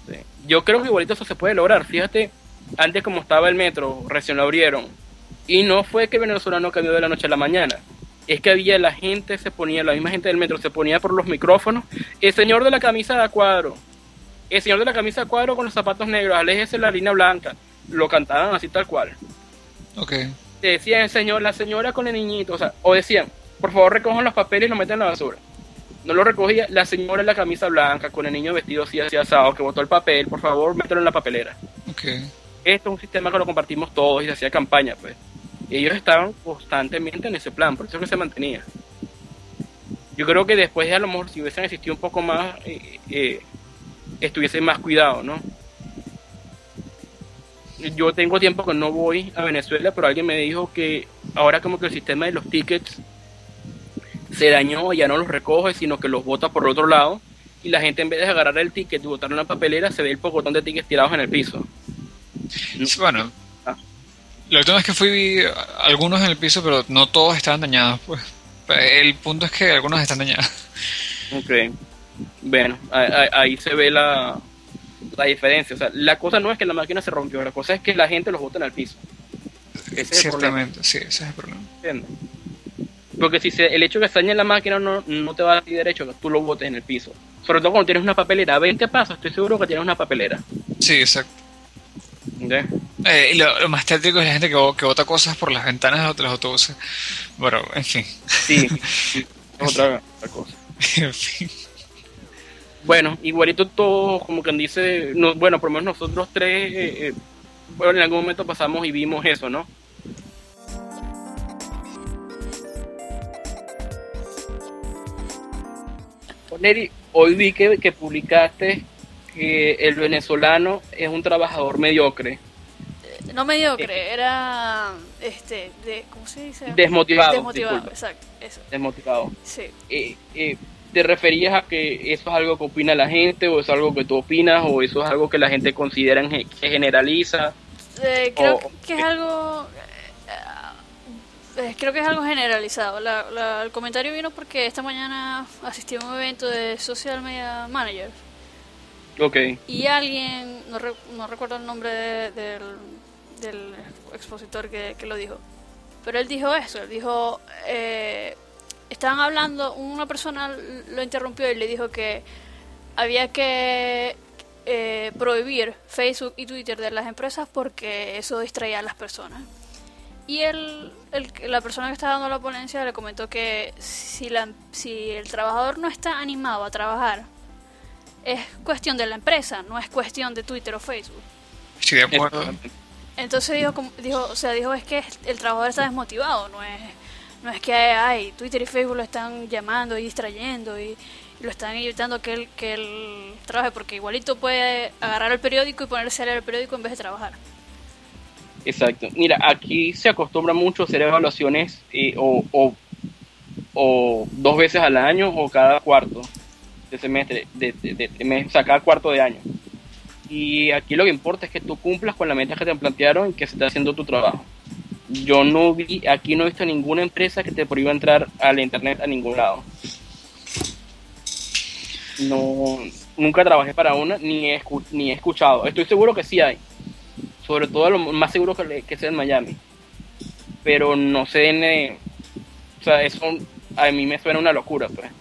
sí. Yo creo que igualito eso se puede lograr. Fíjate, antes como estaba el metro, recién lo abrieron. Y no fue que el venezolano cambió de la noche a la mañana. Es que había la gente, se ponía, la misma gente del metro se ponía por los micrófonos. El señor de la camisa de cuadro. El señor de la camisa de cuadro con los zapatos negros, aléjese la línea blanca. Lo cantaban así tal cual. Ok. te decían el señor, la señora con el niñito, o sea, o decían, por favor recojan los papeles y los meten en la basura. No lo recogía la señora en la camisa blanca con el niño vestido así, así asado, que botó el papel, por favor, mételo en la papelera. Ok. Esto es un sistema que lo compartimos todos y se hacía campaña, pues. Y ellos estaban constantemente en ese plan, por eso es que se mantenía. Yo creo que después, a lo mejor, si hubiesen existido un poco más, eh, eh, estuviese más cuidado, ¿no? Yo tengo tiempo que no voy a Venezuela, pero alguien me dijo que ahora como que el sistema de los tickets se dañó, ya no los recoge, sino que los bota por otro lado. Y la gente en vez de agarrar el ticket y botarlo en la papelera, se ve el pocotón de tickets tirados en el piso. Sí, bueno, Ah. la última vez que fui algunos en el piso, pero no todos estaban dañados. Pues el punto es que algunos están dañados. Ok. Bueno, ahí, ahí- se ve la, la diferencia. O sea, la cosa no es que la máquina se rompió, la cosa es que la gente los bota en el piso. Ese es Ciertamente, sí, ese es el problema. ¿entiendes? Porque si se- el hecho que dañe la máquina no, no te va a dar derecho que tú lo botes en el piso. Sobre todo cuando tienes una papelera a 20 pasos, estoy seguro que tienes una papelera. Sí, exacto. ¿entiendes? Eh, y lo, lo más tétrico es la gente que, que bota cosas por las ventanas de los autobuses. Bueno, en fin. Sí, sí, es otra, otra cosa. En fin. Bueno, igualito todo, como quien dice, no, bueno, por lo menos nosotros tres, eh, eh, bueno, en algún momento pasamos y vimos eso, ¿no? Neri, hoy vi que, que publicaste que el venezolano es un trabajador mediocre, No mediocre, era este, de, ¿cómo se dice? desmotivado, Desmotivado, disculpa, exacto, eso. desmotivado. Sí. Eh, eh, ¿Te referías a que eso es algo que opina la gente o es algo que tú opinas o eso es algo que la gente considera que generaliza? Eh, creo O- que es algo eh, eh, creo que es algo generalizado. La- la- el comentario vino porque esta mañana asistí a un evento de social media manager. Ok, y alguien no, re- no recuerdo el nombre de- del, del expositor que, que lo dijo pero él dijo eso él dijo eh, estaban hablando una persona lo interrumpió y le dijo que había que eh, prohibir Facebook y Twitter de las empresas porque eso distraía a las personas. Y el, el- la persona que estaba dando la ponencia le comentó que si, la, si el trabajador no está animado a trabajar, es cuestión de la empresa, no es cuestión de Twitter o Facebook. Estoy de acuerdo. Entonces dijo, dijo, o sea, dijo es que el trabajador está desmotivado, no es, no es que ay, Twitter y Facebook lo están llamando y distrayendo y, lo están evitando que él, que él trabaje, porque igualito puede agarrar el periódico y ponerse a leer el periódico en vez de trabajar. Exacto. Mira, aquí se acostumbra mucho hacer evaluaciones eh, o, o, dos veces al año o cada cuarto de semestre, de, de, o sea, cada cuarto de año. Y aquí lo que importa es que tú cumplas con la meta que te plantearon y que se esté haciendo tu trabajo. Yo no vi, aquí no he visto ninguna empresa que te prohíba entrar al internet a ningún lado. No, nunca trabajé para una, ni he, ni he escuchado. Estoy seguro que sí hay. Sobre todo lo más seguro que, que sea en Miami. Pero no sé en... o sea, eso a mí me suena una locura, pues.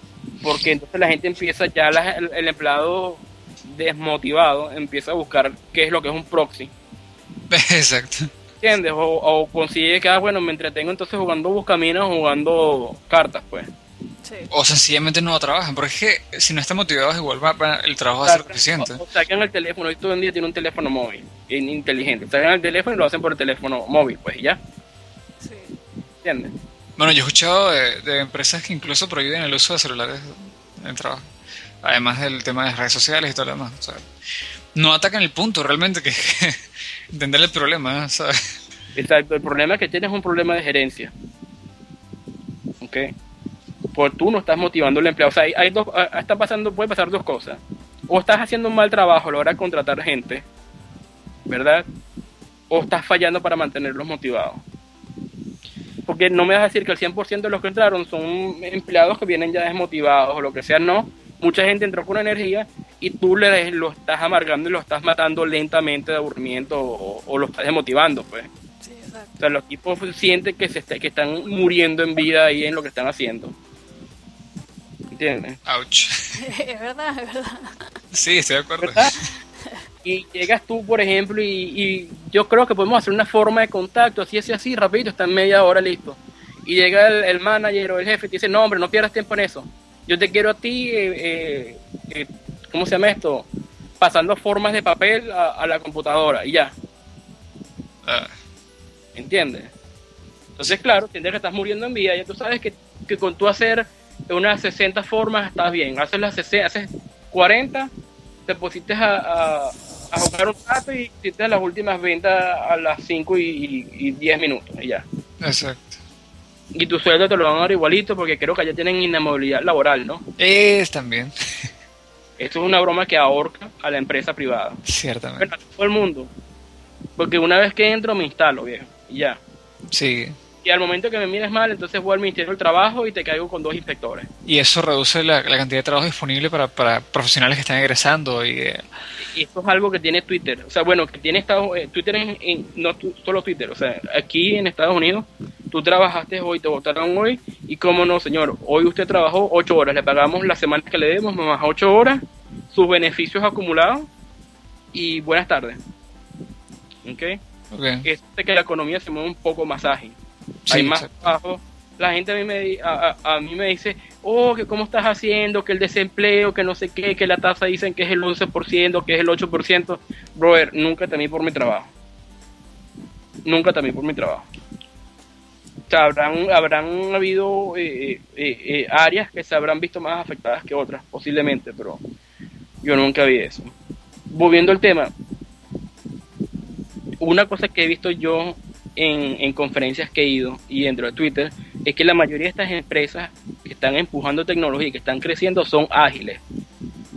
Porque entonces la gente empieza, ya el, empleado desmotivado empieza a buscar qué es lo que es un proxy. Exacto. ¿Entiendes? O, consigue que, ah, bueno, me entretengo entonces jugando buscaminas, jugando cartas, pues. O sencillamente no trabajan, porque es que si no está motivado igual va, el trabajo va a ser suficiente. O, sacan el teléfono, hoy todo el día tiene un teléfono móvil, inteligente. Sacan el teléfono y lo hacen por el teléfono móvil, pues ya. Sí. ¿Entiendes? Bueno, yo he escuchado de, empresas que incluso prohíben el uso de celulares en el trabajo. Además del tema de redes sociales y todo lo demás. no atacan el punto realmente, que, entender el problema, ¿sabes? Exacto, el problema es que tienes un problema de gerencia. ¿Ok? Pues tú no estás motivando al empleado. O sea, hay, dos, ah, está pasando, puede pasar dos cosas. O estás haciendo un mal trabajo a la hora de contratar gente, ¿verdad? O estás fallando para mantenerlos motivados porque no me vas a decir que el 100% de los que entraron son empleados que vienen ya desmotivados o lo que sea, no. Mucha gente entró con energía y tú le lo estás amargando y lo estás matando lentamente de aburrimiento o, lo estás desmotivando, pues. O sea, los equipos sienten que, se que están muriendo en vida ahí en lo que están haciendo. ¿Entiendes? Ouch. es verdad, es verdad. Sí, estoy de acuerdo y llegas tú, por ejemplo, y, yo creo que podemos hacer una forma de contacto, así, así, así, rapidito, está en media hora listo. Y llega el, manager o el jefe y te dice, no, hombre, no pierdas tiempo en eso. Yo te quiero a ti, eh, eh, eh, ¿cómo se llama esto? Pasando formas de papel a, la computadora y ya. Ah. ¿Entiendes? Entonces, claro, entiendes que estás muriendo en vida, ya tú sabes que, que con tú hacer unas 60 formas estás bien. Haces las 60, haces 40, te pusiste a a jugar un rato y hiciste las últimas ventas a las 5 y, 10 minutos y ya. Exacto. Y tu sueldo te lo van a dar igualito porque creo que allá tienen inamovilidad laboral, ¿no? Es también. Esto es una broma que ahorca a la empresa privada. Ciertamente. Pero todo el mundo. Porque una vez que entro me instalo, viejo. Y ya. Sí y al momento que me mires mal, entonces voy al Ministerio del Trabajo y te caigo con dos inspectores. Y eso reduce la, cantidad de trabajo disponible para, para, profesionales que están egresando. Y, eh, y esto es algo que tiene Twitter. O sea, bueno, que tiene Estados eh, Twitter, en, no solo Twitter. O sea, aquí en Estados Unidos, tú trabajaste hoy, te votaron hoy. Y cómo no, señor, hoy usted trabajó ocho horas. Le pagamos las semanas que le demos, más ocho horas, sus beneficios acumulados. Y buenas tardes. ¿Ok? okay. Es que la economía se mueve un poco más ágil hay más trabajo. La gente a mí, me, a, mí me dice, oh, que cómo estás haciendo, que el desempleo, que no sé qué, que la tasa dicen que es el 11%, que es el 8%. Brother, nunca temí por mi trabajo. Nunca temí por mi trabajo. O sea, habrán, habrán habido eh, eh, eh, áreas que se habrán visto más afectadas que otras, posiblemente, pero yo nunca vi eso. Volviendo al tema, una cosa que he visto yo en, conferencias que he ido y dentro de Twitter es que la mayoría de estas empresas que están empujando tecnología y que están creciendo son ágiles.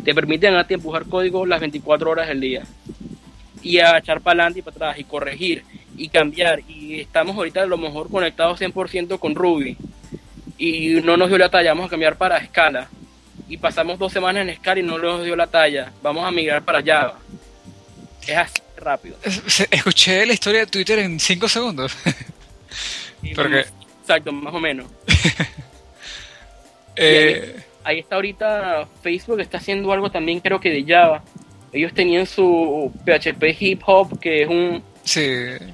Te permiten a ti empujar código las 24 horas del día y a echar para adelante y para atrás y corregir y cambiar. Y estamos ahorita a lo mejor conectados 100% con Ruby y no nos dio la talla, vamos a cambiar para escala. Y pasamos dos semanas en escala y no nos dio la talla, vamos a migrar para Java. Es así rápido. Escuché la historia de Twitter en 5 segundos. Exacto, más o menos. Eh, ahí, está ahorita Facebook, está haciendo algo también creo que de Java. Ellos tenían su PHP Hip Hop, que es un... Sí,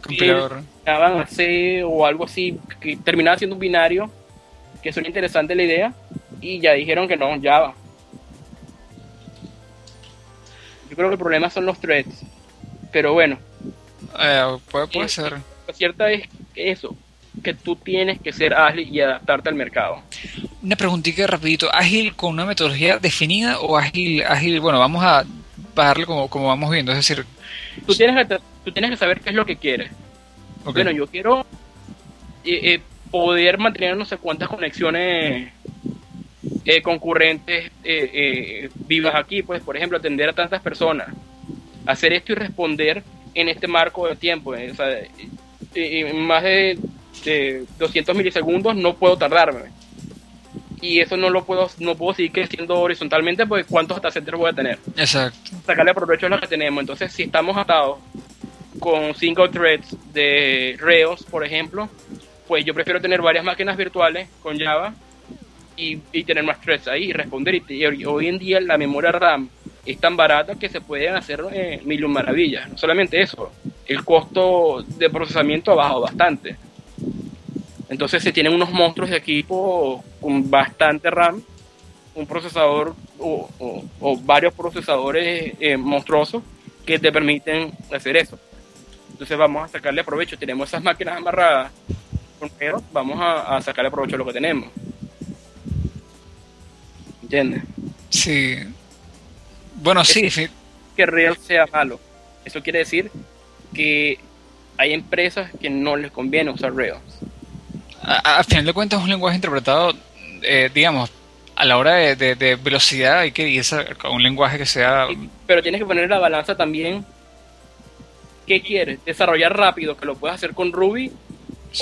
compilador. Java C o algo así, que terminaba siendo un binario, que suena interesante la idea, y ya dijeron que no, Java. Yo creo que el problema son los threads. Pero bueno. Eh, puede, puede ser. Lo cierto es eso, que tú tienes que ser ágil y adaptarte al mercado. Una preguntita rapidito, ¿ágil con una metodología definida o ágil, ágil, bueno, vamos a bajarle como, como vamos viendo, es decir... Tú tienes que, tú tienes que saber qué es lo que quieres. Bueno, yo quiero eh, eh, poder mantener no sé cuántas conexiones concurrentes vivas aquí, pues por ejemplo atender a tantas personas hacer esto y responder en este marco de tiempo. Eh, más de, 200 milisegundos no puedo tardarme. Y eso no lo puedo, no puedo seguir creciendo horizontalmente porque cuántos datacenters voy a tener. Exacto. Sacarle provecho a lo que tenemos. Entonces, si estamos atados con single threads de Rails, por ejemplo, pues yo prefiero tener varias máquinas virtuales con Java y, tener más threads ahí y responder. Y, hoy en día la memoria RAM es tan barata que se pueden hacer eh, mil maravillas. No solamente eso, el costo de procesamiento ha bajado bastante. Entonces se tienen unos monstruos de equipo con bastante RAM, un procesador o, varios procesadores eh, monstruosos que te permiten hacer eso. Entonces vamos a sacarle provecho. Tenemos esas máquinas amarradas con vamos a, a sacarle provecho a lo que tenemos. ¿Entiendes? Sí. Bueno, sí. Que Real sea malo. Eso quiere decir que hay empresas que no les conviene usar Rails. A, final de cuentas es un lenguaje interpretado, eh, digamos, a la hora de, velocidad hay que irse a un lenguaje que sea... pero tienes que poner la balanza también. ¿Qué quieres? ¿Desarrollar rápido, que lo puedes hacer con Ruby?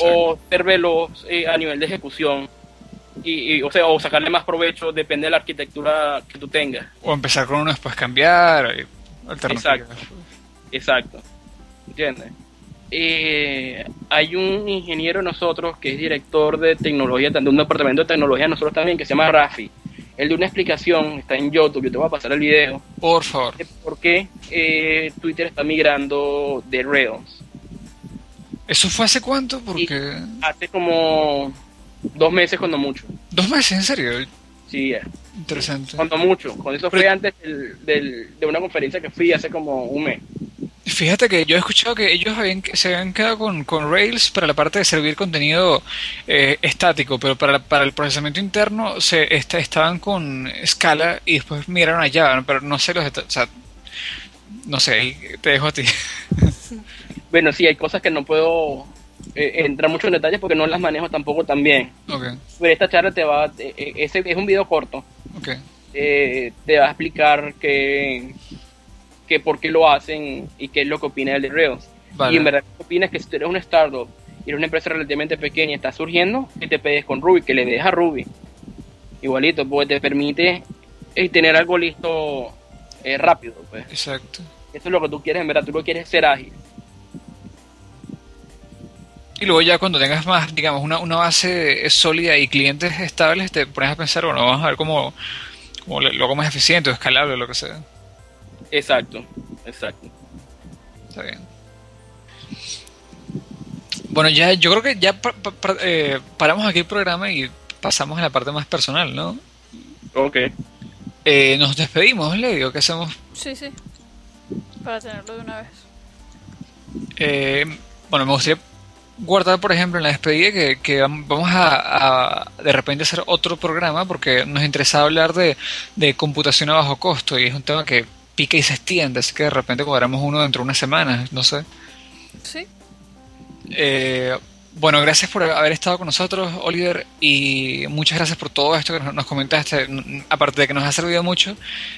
¿O ser veloz eh, a nivel de ejecución? y, o sea, o sacarle más provecho, depende de la arquitectura que tú tengas. O empezar con uno, después cambiar, eh, Exacto, exacto, ¿entiendes? Eh, hay un ingeniero nosotros que es director de tecnología, de un departamento de tecnología nosotros también, que se llama Rafi. Él de una explicación, está en YouTube, yo te voy a pasar el video. Por favor. por qué eh, Twitter está migrando de Rails. ¿Eso fue hace cuánto? Porque... hace como Dos meses cuando mucho. ¿Dos meses? ¿En serio? Sí, Interesante. Cuando mucho. Cuando eso fue antes del, de una conferencia que fui hace como un mes. Fíjate que yo he escuchado que ellos habían, se habían quedado con, con Rails para la parte de servir contenido eh, estático, pero para, para el procesamiento interno se estaban con Scala y después migraron a Java, pero no sé los o sea, no sé, te dejo a ti. bueno, sí, hay cosas que no puedo eh, entrar mucho en detalles porque no las manejo tampoco tan bien. Pero esta charla te va, eh, eh, ese es un video corto. te va a explicar que, que por qué lo hacen y qué es lo que opina el de Rails. Y en verdad, ¿qué opinas que si tú eres un startup y eres una empresa relativamente pequeña y está surgiendo, que te pegues con Ruby, que le dejas a Ruby. Igualito, porque te permite tener algo listo rápido. Pues. Exacto. Eso es lo que tú quieres, en verdad, tú lo quieres ser ágil. Y luego ya cuando tengas más, digamos, una, una base sólida y clientes estables, te pones a pensar, bueno, vamos a ver cómo, cómo lo más eficiente o escalable o lo que sea. Exacto, exacto. Está bien. Bueno, ya yo creo que ya eh, paramos aquí el programa y pasamos a la parte más personal, ¿no? Ok. Eh, nos despedimos, le digo, ¿qué hacemos? Sí, sí. Para tenerlo de una vez. Eh, bueno, me gustaría guardar, por ejemplo, en la despedida que, que vamos a, de repente hacer otro programa porque nos interesa hablar de, de, computación a bajo costo y es un tema que pica y se extiende, así que de repente cuadramos uno dentro de unas semanas, no sé. Sí. Eh, bueno, gracias por haber estado con nosotros, Oliver, y muchas gracias por todo esto que nos comentaste. Aparte de que nos ha servido mucho,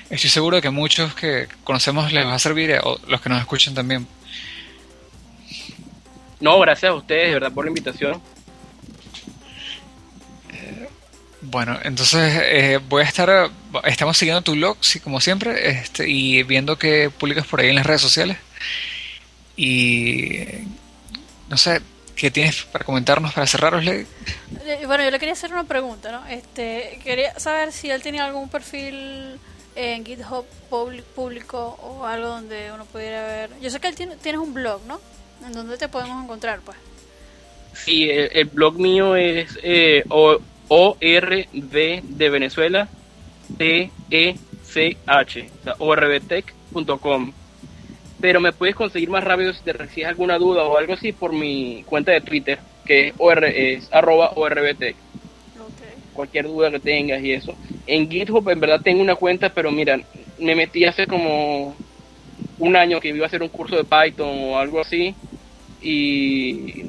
estoy seguro de que muchos que conocemos les va a servir, o los que nos escuchan también. No, gracias a ustedes, de verdad, por la invitación. Bueno, entonces eh, voy a estar, estamos siguiendo tu blog, sí, como siempre, este, y viendo que publicas por ahí en las redes sociales. Y no sé, ¿qué tienes para comentarnos para cerrar, eh, Bueno, yo le quería hacer una pregunta, ¿no? Este, quería saber si él tenía algún perfil en GitHub público o algo donde uno pudiera ver. Yo sé que él tiene, tienes un blog, ¿no? ¿En dónde te podemos encontrar, pues? Sí, el, blog mío es eh, ORB de Venezuela, T-E-C-H, o sea, orbtech.com. Pero me puedes conseguir más rápido si te recibes alguna duda o algo así por mi cuenta de Twitter, que es, OR, es arroba orbtech. Cualquier duda que tengas y eso. En GitHub en verdad tengo una cuenta, pero mira, me metí hace como un año que iba a hacer un curso de Python o algo así y,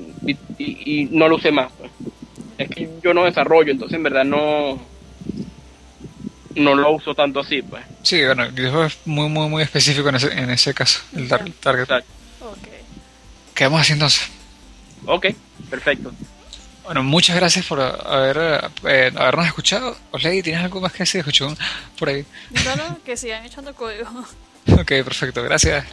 y, no lo usé más. Pues. Es que yo no desarrollo, entonces en verdad no no lo uso tanto así, pues. Sí, bueno, es muy, muy, muy específico en ese, en ese caso, el, target. Okay. ¿Qué vamos haciendo entonces? Ok, perfecto. Bueno, muchas gracias por haber, eh, habernos escuchado. Osley, ¿tienes algo más que decir? Escuchó por ahí. No, no, que sigan echando código. Ok, perfecto, gracias.